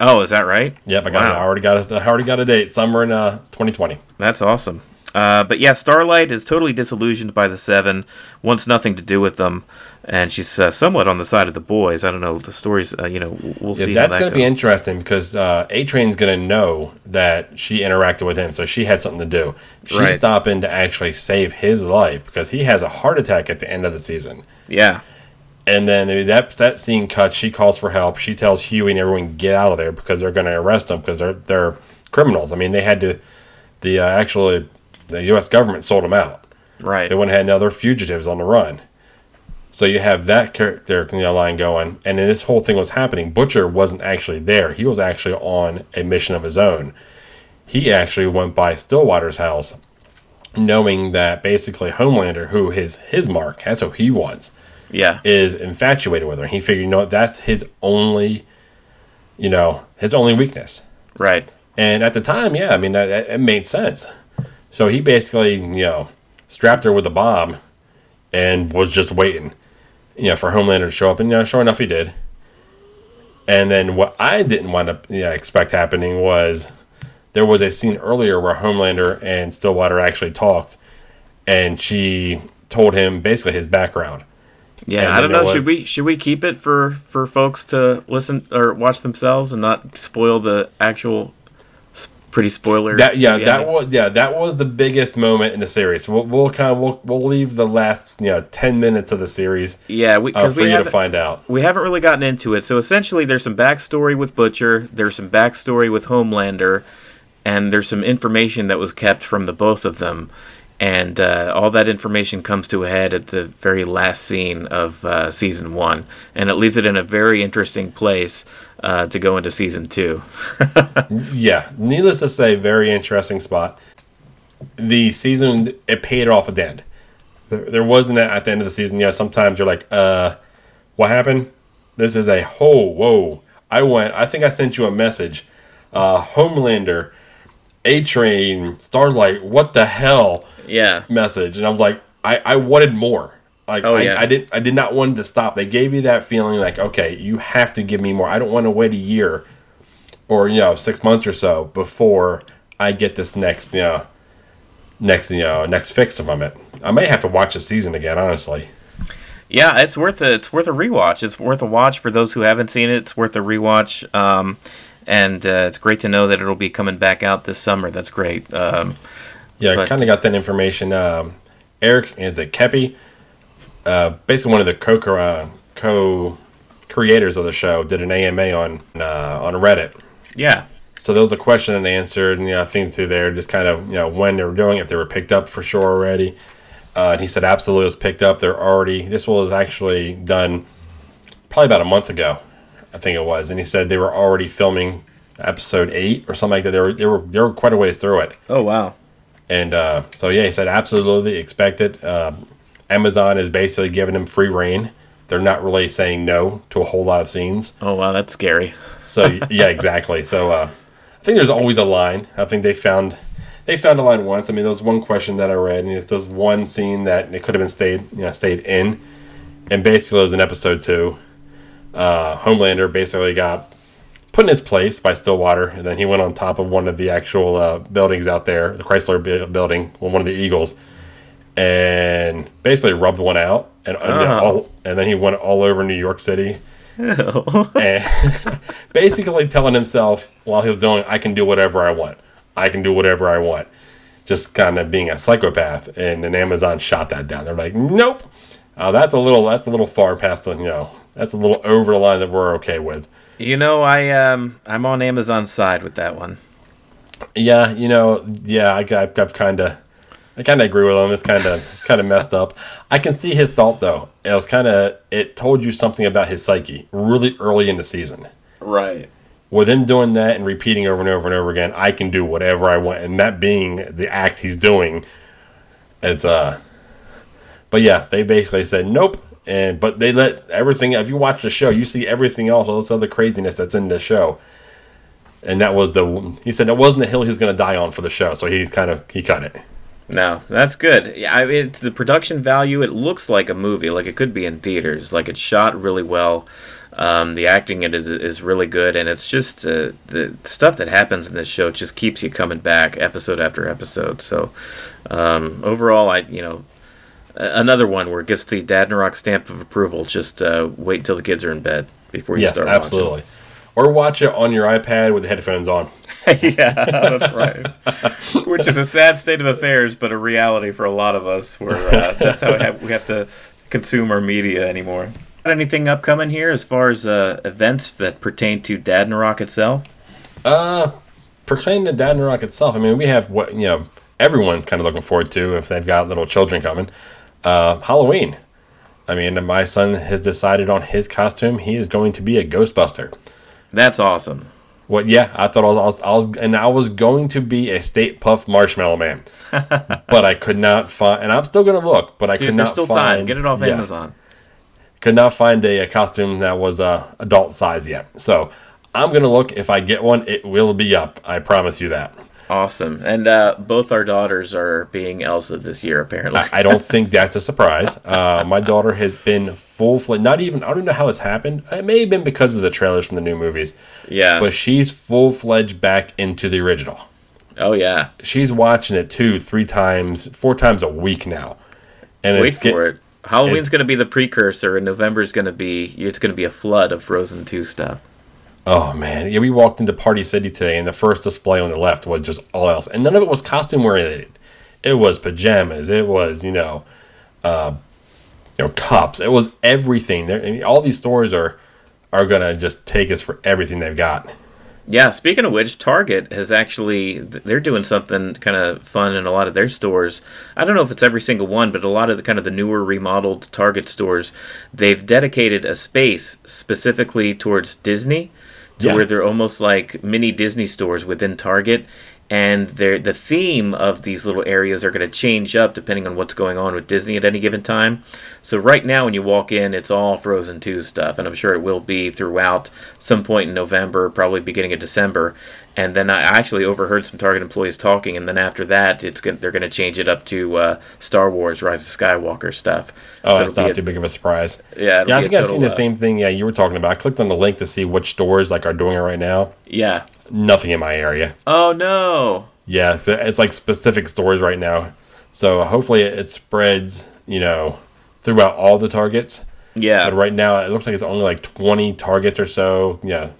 oh, is that right? Yep, I got. Wow. I already got. A, I already got a date. Summer in uh, 2020. That's awesome. Uh, but yeah, Starlight is totally disillusioned by the Seven, wants nothing to do with them, and she's uh, somewhat on the side of the boys. I don't know the stories. Uh, you know, we'll Yeah, see. that's that going to be interesting because uh, A Train's going to know that she interacted with him, so she had something to do. She's Right. stopping to actually save his life because he has a heart attack at the end of the season. yeah, And then that that scene cuts. She calls for help. She tells Hughie and everyone get out of there because they're going to arrest them because they're they're criminals. I mean, they had to. The uh, actually the U.S. government sold them out. right. They went ahead and now they're fugitives on the run. So you have that character know, line going, and then this whole thing was happening. Butcher wasn't actually there; he was actually on a mission of his own. He actually went by Stillwater's house, knowing that basically Homelander, who his his mark, that's who he wants, yeah, is infatuated with her. He figured, you know, that's his only, you know, his only weakness. right. And at the time, yeah, I mean, that, that- it made sense. So he basically, you know, strapped her with a bomb and was just waiting, you know, for Homelander to show up. And, you know, sure enough, he did. And then what I didn't want to yeah, expect happening was there was a scene earlier where Homelander and Stillwater actually talked, and she told him basically his background. Yeah, And I don't know. was- Should we should we keep it for for folks to listen or watch themselves and not spoil the actual pretty spoiler? That yeah, that ending? was yeah, that was the biggest moment in the series. We'll, we'll kind of we'll, we'll leave the last you know ten minutes of the series yeah. We, uh, for we you to find out. we haven't really gotten into it. So essentially, there's some backstory with Butcher, there's some backstory with Homelander, and there's some information that was kept from the both of them. And uh, all that information comes to a head at the very last scene of uh, season one, and it leaves it in a very interesting place uh, to go into season two. Yeah, needless to say, very interesting spot. The season it paid off at the end. There, there wasn't that at the end of the season. Yeah, sometimes you're like, uh, what happened? This is a whole whoa. I went. I think I sent you a message. Uh, Homelander, A Train, Starlight. What the hell? yeah, message, and I was like, I, I wanted more. Like Oh, I, yeah. I did I did not want to stop. They gave you that feeling like, okay, you have to give me more. I don't want to wait a year or you know six months or so before I get this next you know next you know next fix from it. I may have to watch the season again, honestly. Yeah, it's worth a it's worth a rewatch. It's worth a watch for those who haven't seen it. It's worth a rewatch, um, and uh, it's great to know that it'll be coming back out this summer. That's great. Um, Yeah, I kind of got that information. Um, Eric is it Kepi, uh, basically one of the co uh, co creators of the show, did an AMA on uh, on Reddit. yeah, So there was a question and answer, and you know, I think through there, just kind of you know when they were doing, if they were picked up for sure already. Uh, and he said absolutely it was picked up. They're already. This was actually done probably about a month ago, I think it was. And he said they were already filming episode eight or something like that. They were they were they were quite a ways through it. Oh wow. And uh, so yeah, he said absolutely expect it. Um, Amazon is basically giving them free reign. They're not really saying no to a whole lot of scenes. Oh wow, that's scary. So yeah, exactly. So uh, I think there's always a line. I think they found they found a line once. I mean, there was one question that I read, and if there's one scene that it could have been stayed, you know, stayed in, and basically it was in episode two. Uh, Homelander basically got put in his place by Stillwater, and then he went on top of one of the actual uh, buildings out there, the Chrysler bu- building, one of the Eagles, and basically rubbed one out, and and, then Oh. all, and then he went all over New York City and basically telling himself while he was doing, I can do whatever I want. I can do whatever I want. Just kind of being a psychopath, and then Amazon shot that down. They're like, nope, uh, that's a little, that's a little far past the, you know, that's a little over the line that we're okay with. You know, I um, I'm on Amazon's side with that one. Yeah, you know, yeah, I, got- I've kind of, I kind of agree with him. It's kind of, it's kind of messed up. I can see his thought though. It was kind of, it told you something about his psyche really early in the season. Right. with him doing that and repeating over and over and over again, I can do whatever I want, and that being the act he's doing, it's uh. But yeah, they basically said nope, and but they let everything. If you watch the show, you see everything else, all this other craziness that's in the show, and that was the. He said it wasn't the hill he was going to die on for the show, so he kind of he cut it. No, that's good. Yeah, I mean, it's the production value. It looks like a movie, like it could be in theaters. Like it's shot really well. Um, the acting in it is, is really good, and it's just uh, the stuff that happens in this show just keeps you coming back episode after episode. So um, overall, I you know another one where it gets the Dad and Rock stamp of approval. Just uh, wait until the kids are in bed before you Yes, start. watching. absolutely. Or watch it on your iPad with the headphones on. yeah, that's right. Which is a sad state of affairs, but a reality for a lot of us. Where uh, that's how we have, we have to consume our media anymore. Got anything upcoming here as far as uh, events that pertain to Dad and Rock itself? Uh, pertaining to Dad and Rock itself, I mean, we have what you know everyone's kind of looking forward to if they've got little children coming. Uh, Halloween. I mean, my son has decided on his costume. He is going to be a Ghostbuster. That's awesome. What? Yeah, I thought I was, I was, I was, and I was going to be a Stay Puft Marshmallow Man, but I could not find, and I'm still going to look, but I Dude, could not still find. time. Get it off yeah, Amazon. Could not find a, a costume that was uh, adult size yet. So I'm gonna look. If I get one, it will be up. I promise you that. Awesome. And uh, both our daughters are being Elsa this year, apparently. I don't think that's a surprise. Uh, my daughter has been full fledged. Not even. I don't know how this happened. It may have been because of the trailers from the new movies. yeah. But she's full fledged back into the original. oh, yeah. She's watching it two, three times, four times a week now. And Wait it's get- for it. Halloween's going to be the precursor, and November's going to be it's going to be a flood of Frozen Two stuff. Oh man, yeah, we walked into Party City today, and the first display on the left was just all else, and none of it was costume related. It was pajamas. It was you know, uh, you know, cups. It was everything. There, I mean, all these stores are are gonna just take us for everything they've got. Yeah. Speaking of which, Target has actually they're doing something kind of fun in a lot of their stores. I don't know if it's every single one, but a lot of the kind of the newer remodeled Target stores, they've dedicated a space specifically towards Disney, Yeah. where they're almost like mini Disney stores within Target. And the theme of these little areas are going to change up depending on what's going on with Disney at any given time. So right now, when you walk in, it's all Frozen 2 stuff, and I'm sure it will be throughout some point in November, probably beginning of December. And then I actually overheard some Target employees talking, and then after that, it's going they're going to change it up to uh, Star Wars: Rise of Skywalker stuff. Oh, So that's not a- too big of a surprise. Yeah, yeah. I think I've seen the uh, same thing. Yeah, you were talking about. I clicked on the link to see which stores like are doing it right now. Yeah. Nothing in my area. Oh no. Yeah, so it's like specific stores right now. So hopefully it, spreads, you know, throughout all the targets. Yeah. But right now it looks like it's only like 20 targets or so, yeah, you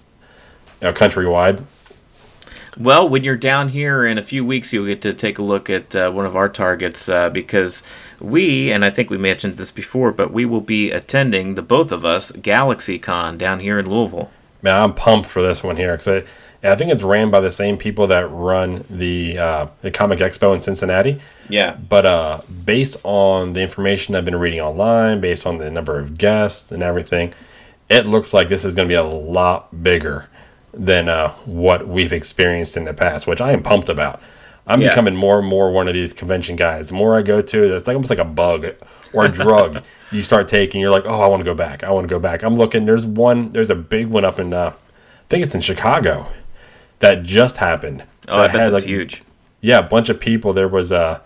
know, countrywide. Well, when you're down here in a few weeks, you'll get to take a look at uh, one of our targets uh, because we, and I think we mentioned this before, but we will be attending, the both of us, Galaxy Con down here in Louisville. Man, I'm pumped for this one here because I, I think it's ran by the same people that run the uh, the Comic Expo in Cincinnati. Yeah. But uh, based on the information I've been reading online, based on the number of guests and everything, it looks like this is going to be a lot bigger than uh, what we've experienced in the past, which I am pumped about. I'm Yeah. becoming more and more one of these convention guys. The more I go to, it's like almost like a bug or a drug you start taking. You're like, oh, I want to go back. I want to go back. I'm looking. There's one. There's a big one up in. Uh, I think it's in Chicago. That just happened. Oh, I That bet had, that's like, huge. yeah, a bunch of people. There was uh,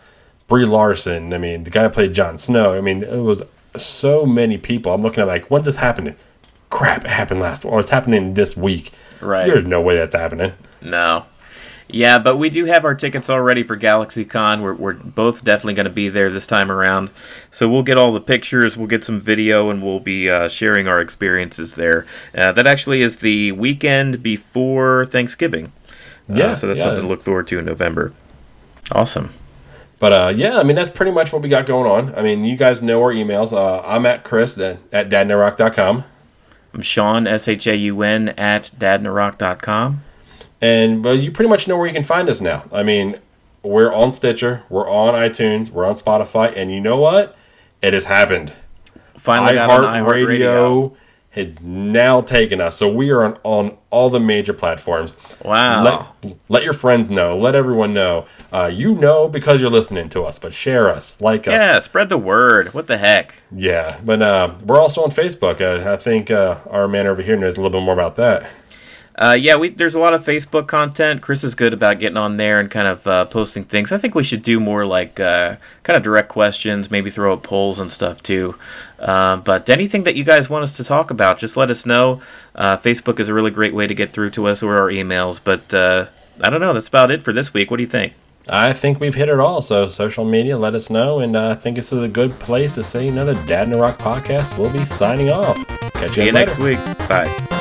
Brie Larson. I mean, the guy that played Jon Snow. I mean, it was so many people. I'm looking at like, when's this happening? Crap, it happened last, or it's happening this week. Right. There's no way that's happening. No. Yeah, but we do have our tickets already for GalaxyCon. We're, we're both definitely going to be there this time around. So we'll get all the pictures, we'll get some video, and we'll be uh, sharing our experiences there. Uh, that actually is the weekend before Thanksgiving. Uh, Yeah, so that's yeah. something to look forward to in November. Awesome. But uh, yeah, I mean that's pretty much what we got going on. I mean, you guys know our emails. Uh, I'm at Chris at, at dadnarock.com. I'm Sean, S H A U N, at dadnarock.com. And well, you pretty much know where you can find us now. I mean, we're on Stitcher, we're on iTunes, we're on Spotify, and you know what? It has happened. Finally got on iHeartRadio. Has now taken us. So we are on, on all the major platforms. Wow. Let, let your friends know. Let everyone know. Uh, you know because you're listening to us, but share us, like us. yeah, spread the word. What the heck? Yeah, but uh, we're also on Facebook. Uh, I think uh, our man over here knows a little bit more about that. Uh, yeah, we there's a lot of Facebook content. Chris is good about getting on there and kind of uh, posting things. I think we should do more like uh, kind of direct questions, maybe throw up polls and stuff too. Uh, but anything that you guys want us to talk about, just let us know. Uh, Facebook is a really great way to get through to us or our emails. But uh, I don't know. That's about it for this week. What do you think? I think we've hit it all. So social media, let us know, and uh, I think this is a good place to say another Dad in the Rock podcast. We'll be signing off. Catch See you, you next week. Bye.